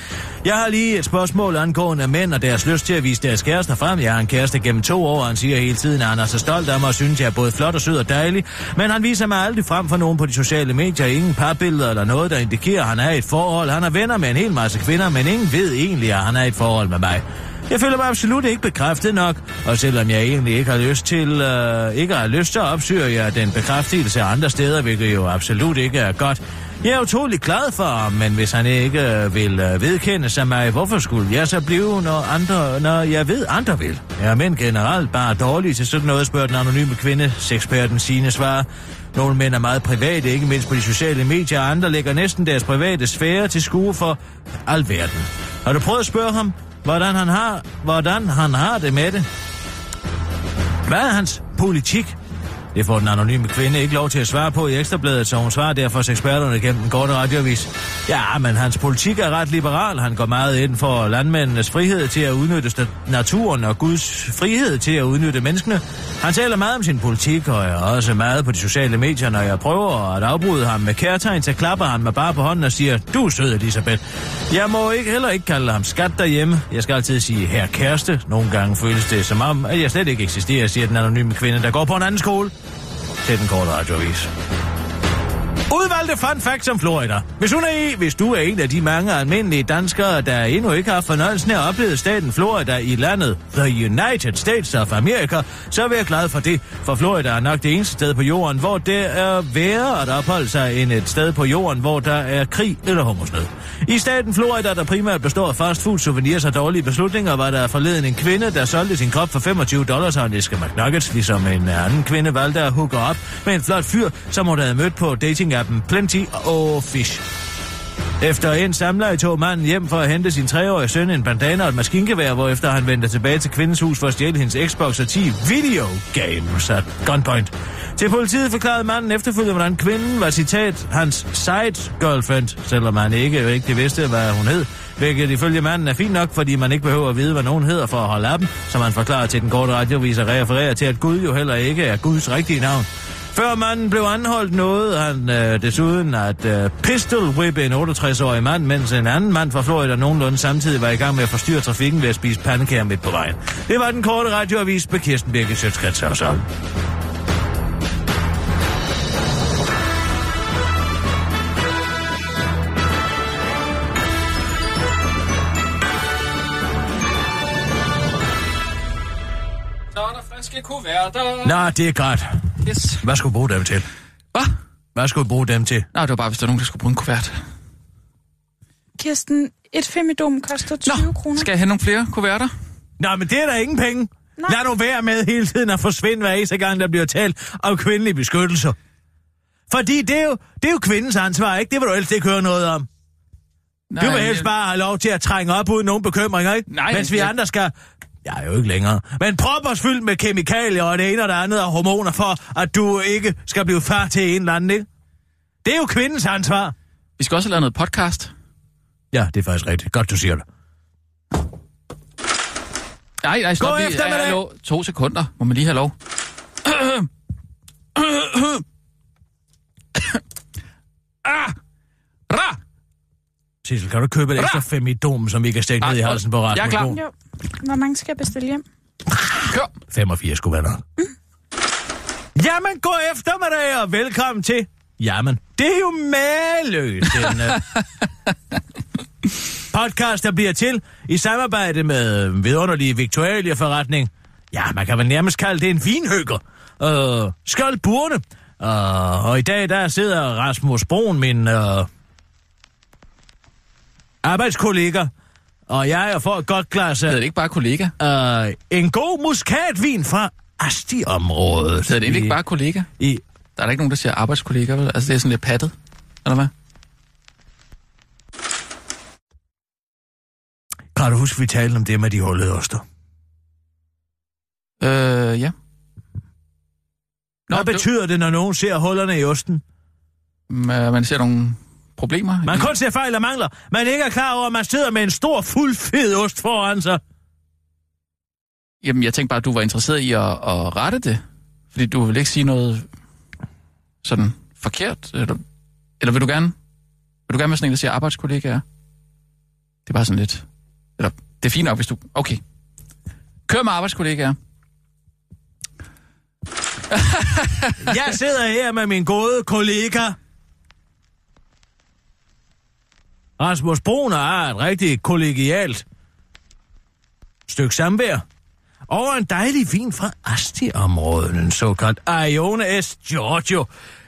Jeg har lige et spørgsmål angående mænd og deres lyst til at vise deres kærester frem. Jeg har en kæreste gennem to år, og han siger hele tiden, at han er så stolt af mig og synes, jeg er både flot og sød og dejlig. Men han viser mig aldrig frem for nogen på de sociale medier. Ingen parbilleder eller noget, der indikerer, at han er i et forhold. Han er venner med en hel masse kvinder, men ingen ved egentlig, at han er i et forhold med mig. Jeg føler mig absolut ikke bekræftet nok, og selvom jeg egentlig ikke har lyst til, øh, ikke har lyst til at opsøge jeg den bekræftelse andre steder, hvilket jo absolut ikke er godt. Jeg er utrolig glad for ham, men hvis han ikke øh, vil øh, vedkende sig mig, hvorfor skulle jeg så blive, når, andre, når jeg ved, andre vil? Jeg er mænd generelt bare dårlige til sådan noget, spørger den anonyme kvinde, seksperten sine svar. Nogle mænd er meget private, ikke mindst på de sociale medier, og andre lægger næsten deres private sfære til skue for alverden. Har du prøvet at spørge ham, hvordan han har, hvordan han har det med det? Hvad er hans politik? Det får den anonyme kvinde ikke lov til at svare på i Ekstrabladet, så hun svarer derfor til eksperterne gennem den korte radiovis. Ja, men hans politik er ret liberal. Han går meget ind for landmændenes frihed til at udnytte naturen og Guds frihed til at udnytte menneskene. Han taler meget om sin politik og er også meget på de sociale medier. Når jeg prøver at afbryde ham med kærtegn, så klapper han mig bare på hånden og siger, du er sød, Elisabeth. Jeg må ikke heller ikke kalde ham skat derhjemme. Jeg skal altid sige her kæreste. Nogle gange føles det som om, at jeg slet ikke eksisterer, siger den anonyme kvinde, der går på en anden skole til den korte radiovis. Udvalgte fun facts om Florida. Hvis, hun er i, hvis du er en af de mange almindelige danskere, der endnu ikke har fornøjelsen af at opleve staten Florida i landet The United States of America, så er jeg glad for det, for Florida er nok det eneste sted på jorden, hvor det er værre at opholde sig end et sted på jorden, hvor der er krig eller hungersnød. I staten Florida, der primært består af fast food, souvenirs og dårlige beslutninger, var der forleden en kvinde, der solgte sin krop for 25 dollars og en æske McNuggets, ligesom en anden kvinde valgte at hooke op med en flot fyr, som hun havde mødt på datingappen Plenty og Fish. Efter en samler tog manden hjem for at hente sin treårige søn en bandana og et maskingevær, hvorefter han vendte tilbage til kvindens hus for at stjæle hendes Xbox og 10 videogames at gunpoint. Til politiet forklarede manden efterfølgende, hvordan kvinden var citat hans side girlfriend, selvom han ikke rigtig vidste, hvad hun hed. Hvilket ifølge manden er fint nok, fordi man ikke behøver at vide, hvad nogen hedder for at holde af dem, som han forklarer til den korte radiovis og refererer til, at Gud jo heller ikke er Guds rigtige navn. Før manden blev anholdt nåede han øh, desuden at øh, pistol whippe en 68-årig mand, mens en anden mand fra Florida nogenlunde samtidig var i gang med at forstyrre trafikken ved at spise pandekager midt på vejen. Det var den korte radioavis med Kirsten Birke Sjøtskrets og så. Er kuverter. Nå, det er godt. Yes. Hvad skulle du bruge dem til? Hvad? Hvad skulle du bruge dem til? Nej, det var bare, hvis der er nogen, der skulle bruge en kuvert. Kirsten, et femidom koster 20 Nå, kroner. skal jeg have nogle flere kuverter? Nå, men det er der ingen penge. Nej. Lad nu være med hele tiden at forsvinde hver eneste gang, der bliver talt om kvindelig beskyttelse. Fordi det er, jo, det er jo kvindens ansvar, ikke? Det vil du helst ikke høre noget om. Nej, Du vil helst bare have lov til at trænge op uden nogen bekymringer, ikke? Nej, Mens vi jeg- andre skal... Jeg er jo ikke længere. Men prop os fyldt med kemikalier og det ene og det andet og hormoner for, at du ikke skal blive far til en eller anden, ikke? Det er jo kvindens ansvar. Vi skal også lavet noget podcast. Ja, det er faktisk rigtigt. Godt, du siger det. Nej, nej, stop Gå lige. efter med Ja, hallo. To sekunder. Må man lige have lov. ah! Sissel, kan du købe et ekstra femidom, som vi kan stikke Ah, ned i halsen på Rasmus? jeg er klar. Jo. Hvor mange skal jeg bestille hjem? Kør! 85 skulle være nok. Jamen, gå efter med det, og velkommen til. Jamen, det er jo maløst, den uh, podcast, der bliver til i samarbejde med vidunderlige Victualia-forretning. Ja, man kan vel nærmest kalde det en vinhøgger. Uh, Skjold Burne. Uh, og i dag, der sidder Rasmus Broen, min uh, arbejdskollega, og jeg er for et godt glas Det er af det ikke bare kollega. uh, en god muskatvin fra Asti-området. Det er det ikke bare kollega. I, Der er der ikke nogen, der siger arbejdskollega, vel? Altså, det er sådan lidt pattet. Eller hvad? kan du huske, vi talte om det med de hullede oster? Øh, ja. Hvad det- betyder det, når nogen ser hullerne i osten? Man man ser nogle problemer. Man kun ser fejl og mangler. Man ikke er klar over, at man sidder med en stor, fuld, fed ost foran sig. Jamen, jeg tænkte bare, at du var interesseret i at, at rette det. Fordi du vil ikke sige noget sådan forkert. Eller, eller vil du gerne? Vil du gerne være sådan en, der siger arbejdskollegaer? Det er bare sådan lidt... Eller, det er fint nok, hvis du... Okay. Kør med arbejdskollegaer. Jeg sidder her med min gode kollega. Rasmus Bruner er et rigtig kollegialt stykke samvær. Over en dejlig vin fra Asti-området, en såkaldt Ione S. Giorgio.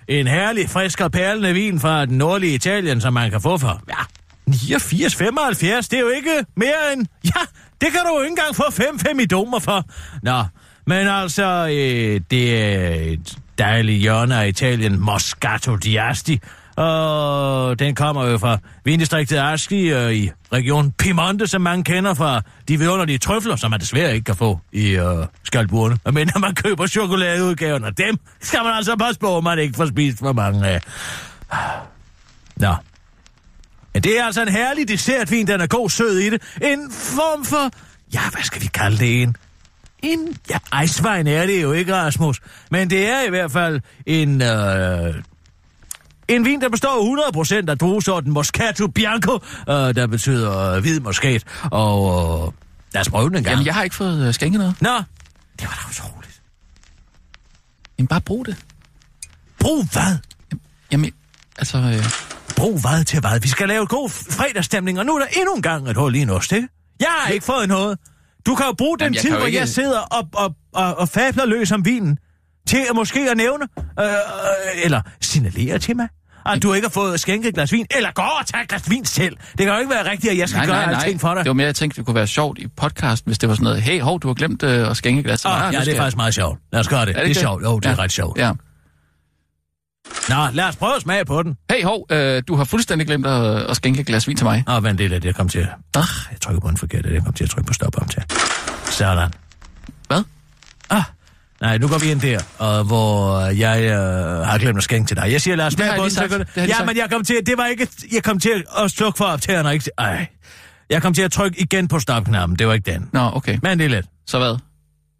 En herlig, frisk og perlende vin fra den nordlige Italien, som man kan få for, ja, 89, 75. Det er jo ikke mere end... Ja, det kan du jo ikke engang få 5-5 i dommer for. Nå, men altså, øh, det er et dejligt hjørne af Italien, Moscato di Asti. Og den kommer jo fra vindistriktet Aski øh, i region Piemonte, som man kender fra de vidunderlige trøfler, som man desværre ikke kan få i øh, skaldburene. Men når man køber chokoladeudgaven af dem, skal man altså passe på, at man ikke får spist for mange af. Nå. Men det er altså en herlig dessertvin, den er god sød i det. En form for... Ja, hvad skal vi kalde det? En en... Ja, ejsvejen er det jo ikke, Rasmus. Men det er i hvert fald en... Øh, en vin, der består 100% af druesorten Moscato Bianco, øh, der betyder øh, hvid muskat. Og øh, lad os prøve den en gang. Jamen, jeg har ikke fået øh, skænket noget. Nå, det var da utroligt. Jamen, bare brug det. Brug hvad? Jamen, altså... Øh, Brug hvad til hvad? Vi skal lave god fredagsstemning, og nu er der endnu en gang et hul i en ost, ikke? Jeg har ikke fået noget. Du kan jo bruge den Jamen, tid, hvor ikke- jeg sidder og, og, og, og fabler løs om vinen, til at måske at nævne, øh, øh, eller signalere til mig, at du ikke har fået skænket et glas vin, eller gå og tage et glas vin selv. Det kan jo ikke være rigtigt, at jeg skal nej, gøre nej, alting for dig. Det var mere, jeg tænkte, det kunne være sjovt i podcasten, hvis det var sådan noget, hey, hov, du har glemt øh, at skænke et glas til mig. Oh, ja, det er faktisk meget sjovt. Lad os gøre det. Er det, det er sjovt. Jo, det er Ja. ret sjovt. Ja. Nå, lad os prøve at smage på den. Hey, hov, øh, du har fuldstændig glemt at, at skænke et glas vin til mig. Åh, oh, vent lidt, jeg kom til at... Ah, jeg trykker på en forkert, jeg kom til at trykke på stop om til. Sådan. Hvad? Ah, nej, nu går vi ind der, og hvor jeg øh, har glemt at skænke til dig. Jeg siger, lad os smage lige Ja, sagt. men jeg kom til, det var ikke, jeg kom til at slukke for optageren, og ikke... Ej. Jeg kom til at trykke igen på stopknappen, det var ikke den. Nå, okay. Men det er let. Så hvad?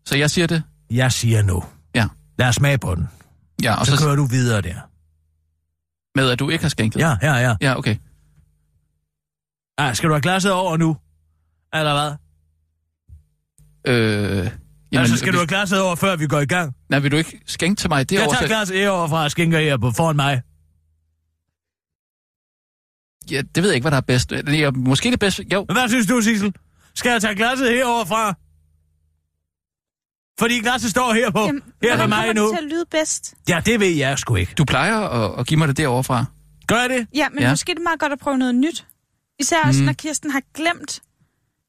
Så jeg siger det? Jeg siger nu. Ja. Lad os smage på den. Ja, og Så, så, kører du videre der. med, at du ikke har skænket? Ja, ja, ja. Ja, okay. Ah, skal du have glasset over nu? Eller hvad? Øh, Jamen, altså, skal hvis, du have glasset over, før vi går i gang? Nej, vil du ikke skænke til mig Jeg derovre? tager så- glasset herovre fra og skænker her på foran mig. Ja, det ved jeg ikke, hvad der er bedst. Det er måske det bedste. Jo, Hvad synes du, Sissel? Skal jeg tage glasset herover fra? Fordi glasset står her på. Jamen, her med mig nu. det til at lyde bedst? Ja, det ved jeg sgu ikke. du plejer at, at give mig det derovre fra. Gør jeg det? Ja, men Ja. måske er det meget godt at prøve noget nyt. Især også, når Kirsten har glemt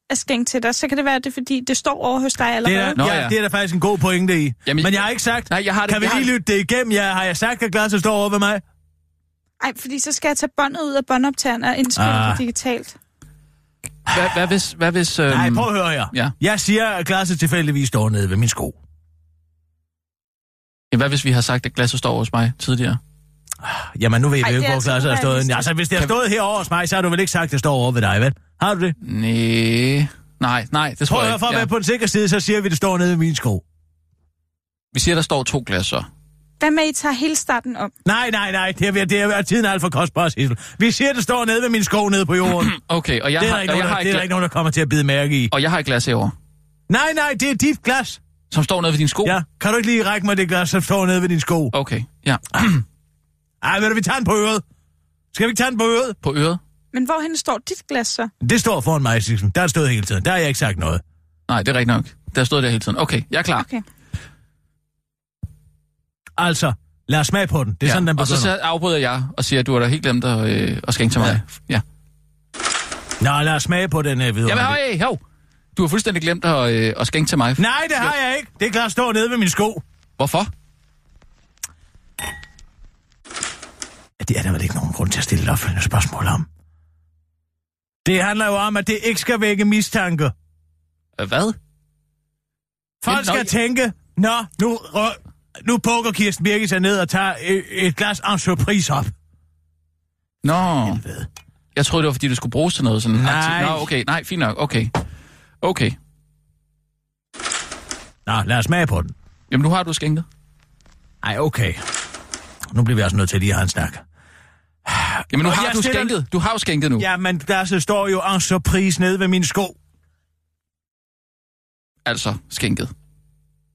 at skænke til dig, så kan det være, at det er fordi, det står over hos dig Det allerede. er, Nå, ja, ja. det er der faktisk en god pointe i. Jamen, Men jeg har ikke sagt... Nej, jeg har det. Kan vi lige lytte det igennem? Ja, har jeg sagt, at glasset står over ved mig? Ej, fordi så skal jeg tage båndet ud af båndoptageren og indspille Ah. det digitalt. det. Hvad, hvad hvis... Hvad hvis øhm, Nej, prøv at høre her. Ja. Jeg siger, at glasset tilfældigvis står nede ved min sko. Ja, hvad hvis vi har sagt, at glasset står hos mig tidligere? Jamen, nu ved vi Ej, jo ikke, hvor altså glasset har stået. Altså, hvis det har stået herovre hos mig, så har du vel ikke sagt, at det står over ved dig, vel? Har du det? Nej, nej, nej, det tror at jeg høre, for ikke. at være på den sikre side, så siger vi, at det står nede ved min sko. Vi siger, der står to glas så. Hvad med, at I tager hele starten om? Nej, nej, nej, det er, det er tiden er alt for kostbar, Sissel. Vi siger, at det står nede ved min sko nede på jorden. Okay, og jeg, det er har, ikke, og, nogen, jeg der, har, det er der ikke nogen, der kommer til at bide mærke i. og jeg har et glas herovre, Nej, nej, det er dit glas. som står nede ved din sko. Ja, kan du ikke lige række mig det glas, som står nede ved din sko? Okay, ja. Ej, ved du, vi tager den på øret. Skal vi ikke tage den på øret? På øret? Men hvorhen står dit glas så? Det står foran mig, Sissel. Der er stået hele tiden. Der har jeg ikke sagt noget. Nej, det er rigtigt nok. Der stod der hele tiden. Okay, jeg er klar. Okay. Altså, lad os smage på den. Det er ja. sådan, den og begynder. så, så afbryder jeg og siger, at du har da helt glemt at, øh, at skænke til mig. Ja. Nå, lad os smage på den uh, videre. Jamen, hey, hov. Du har fuldstændig glemt at, øh, at skænke til mig. Nej, det har jeg ikke. Det glas står nede ved min sko. Hvorfor? Det er der vel ikke nogen grund til at stille et opfølgende spørgsmål om. Det handler jo om, at det ikke skal vække mistanke. Øh, Hvad? Folk skal tænke, nå, nu, rø- nu bukker Kirsten Birgit sig ned og tager et, et glas en surprise op. Nå, Helvede. jeg troede, det var, fordi du skulle bruges til noget sådan Nej. Nå, okay, nej, fint nok, okay. Okay. Nå, lad os smage på den. Jamen, nu har du skænket. Ej, okay. Nu bliver vi også nødt til lige at have en snak. Jamen, nu har jeg du stiller- skænket. Du har jo skænket nu. Ja, men der så står jo en surprise nede ved min sko. Altså, skænket.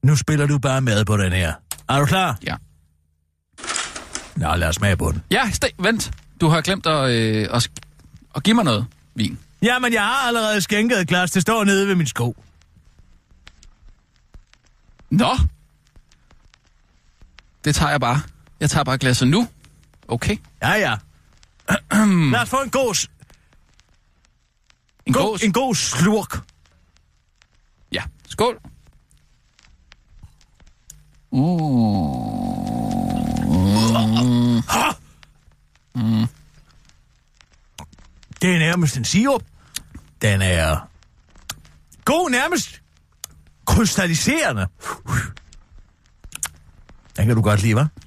Nu spiller du bare med på den her. Er du klar? Ja. Nå, lad os smage på den. Ja, st- vent. Du har glemt at, øh, at, at give mig noget vin. Jamen, jeg har allerede skænket et glas. Det står nede ved min sko. Nå. Det tager jeg bare. Jeg tager bare glasset nu. Okay. Ja, ja. Lad os få en god, s- En god, gås. en god slurk. Ja. Skål. Det er nærmest en sirup. Den er god, nærmest krystalliserende. Den kan du godt lide, hva'?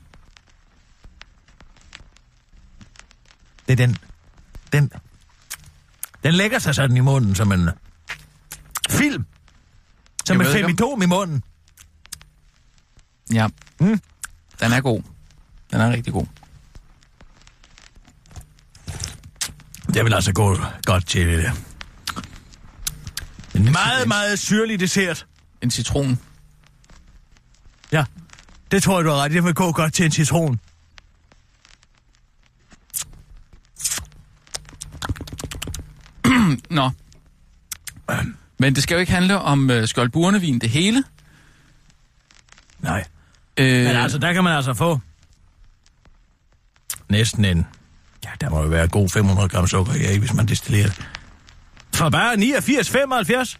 Det er den... Den... Den lægger sig sådan i munden som en film. Som en ikke, om- femidom i munden. Ja. Mm. Den er god. Den er rigtig god. Det vil altså gå godt til det. En meget, meget syrlig dessert. En citron. Ja, det tror jeg, du har ret. Det vil gå godt til en citron. Nå. Men det skal jo ikke handle om øh, skjoldburnevin det hele. Nej. Øh, Men altså, der kan man altså få næsten en... Ja, der må jo være god 500 gram sukker i, hvis man destillerer det. For bare 89,75.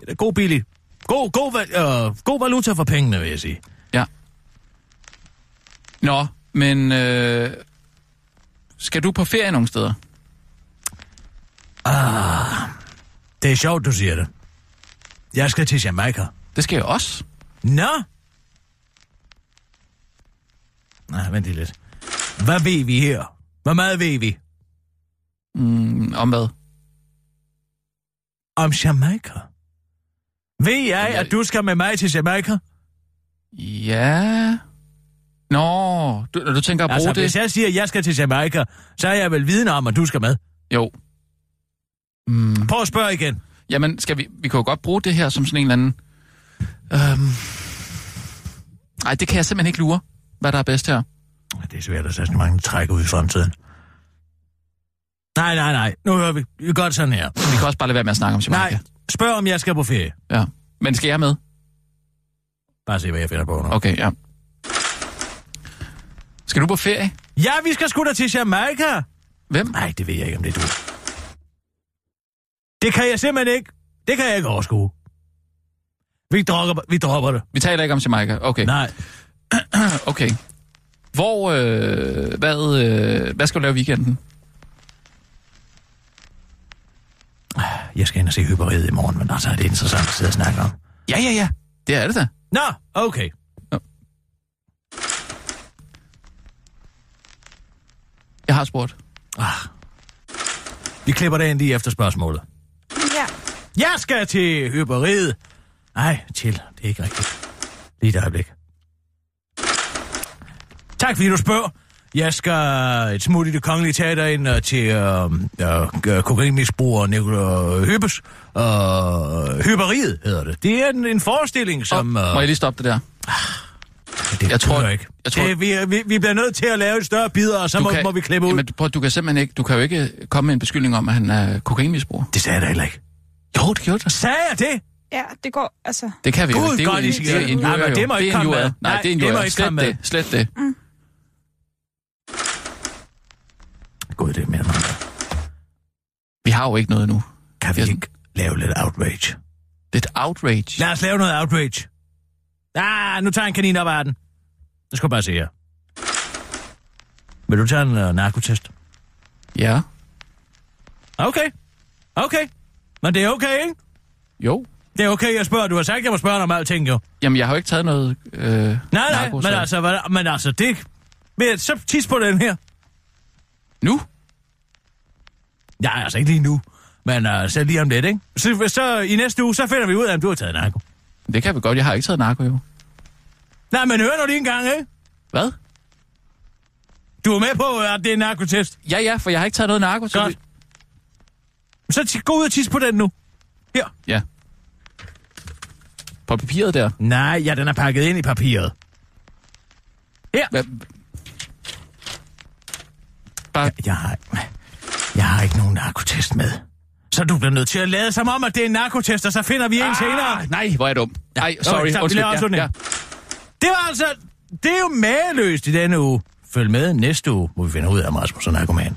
Det er god billig. God, god, øh, god valuta for pengene, vil jeg sige. Ja. Nå, men øh, skal du på ferie nogle steder? Det er sjovt, du siger det. Jeg skal til Jamaica. Det skal jeg også. Nå? Nej, vent lige lidt. Hvad ved vi her? Hvor meget ved vi Mm, om hvad? om Jamaica? Ved jeg, jeg- at du skal med mig til Jamaica? Ja... Nå, du, du tænker at bruge Altså, det? hvis jeg siger, at jeg skal til Jamaica, så er jeg vel viden om, at du skal med. Jo. Mm, Prøv at spørge igen. jamen, skal vi, vi kan jo godt bruge det her som sådan en eller anden... Øhm, ej, det kan jeg simpelthen ikke lure, hvad der er bedst her. Det er svært at sætte så mange træk ud i fremtiden. Nej, nej, nej. Nu hører vi. Vi gør det sådan her. Vi kan også bare lade være med at snakke om Jamaica. Nej, spørg om jeg skal på ferie. Ja. Men skal jeg med? Bare se, hvad jeg finder på nu. Okay, ja. Skal du på ferie? Ja, vi skal sgu da til Jamaica. Hvem? Nej, det ved jeg ikke, om det er du. Det kan jeg simpelthen ikke. Det kan jeg ikke overskue. Vi dropper, vi dropper det. Vi taler ikke om Jamaica. Okay. Nej. Okay. Hvor, øh, hvad, øh, hvad skal du lave i weekenden? Jeg skal ind og se hyperiet i morgen, men altså, er det interessant at sidde og snakke om. Ja, ja, ja. Det er det da. Nå, okay. Jeg har spurgt. Ah. Vi klipper det ind lige efter spørgsmålet. Jeg skal til hyperiet. Nej, chill. Det er ikke rigtigt. Lige et øjeblik. Tak fordi du spørger. Jeg skal et smut i det kongelige teater ind uh, til øh, uh, kokainmisbruger Nicolai Hyppes. Uh, hyperiet hedder det. Det er en, en forestilling, som... Oh, Uh, må jeg lige stoppe det der? det jeg tror- ikke. jeg tror- det, vi, vi, vi bliver nødt til at lave et større bidder, og så må, må vi klippe ud. Jamen, prøv, du kan simpelthen ikke, du kan jo ikke komme med en beskyldning om, at han er kokainmisbruger. Det sagde jeg da heller ikke. Jo, det gjorde det. Sagde jeg det? Ja, det går, altså... Det kan vi jo. Det er jo en, I det er en Nej, men det må jo. ikke er en komme med. Nej, det er en det må ikke Slet komme med. det. Slet det. Gud, det er mere noget. Vi har jo ikke noget nu. Kan vi ikke lave lidt outrage? Det et outrage. Lad os lave noget outrage. Ah, nu tager jeg en kanin op af den. Det skal bare se her. Vil du tage en uh, narkotest? Ja. Okay. Okay. Men det er okay, ikke? Jo. Det er okay, jeg spørger. Du har sagt, jeg må spørge om alting, jo. Jamen, jeg har jo ikke taget noget øh, Nej, nej, men så- altså, hvad, men altså, det... Men så tis på den her. Nu? Ja, altså ikke lige nu. Men uh, så lige om lidt, ikke? Så, så i næste uge, så finder vi ud af, om du har taget narko. Det kan vi godt. Jeg har ikke taget narko, jo. Nej, men hør nu lige en gang, ikke? Hvad? Du er med på, at det er en narkotest. Ja, ja, for jeg har ikke taget noget narko. Så Godt. Så gå ud og tis på den nu. Her. Ja. På papiret der. Nej, ja, den er pakket ind i papiret. Her. Hvad? Bare... Jeg har, jeg har ikke nogen narkotest med. Så du bliver nødt til at lade som om, at det er en narkotest, og så finder vi en Ah, senere. nej, hvor er jeg dum. Nej, sorry. Okay, så undskyld. laver afslutningen. Det var altså... Det er jo mageløst i denne uge. Følg med næste uge, hvor vi finder ud af, om Rasmus er narkoman.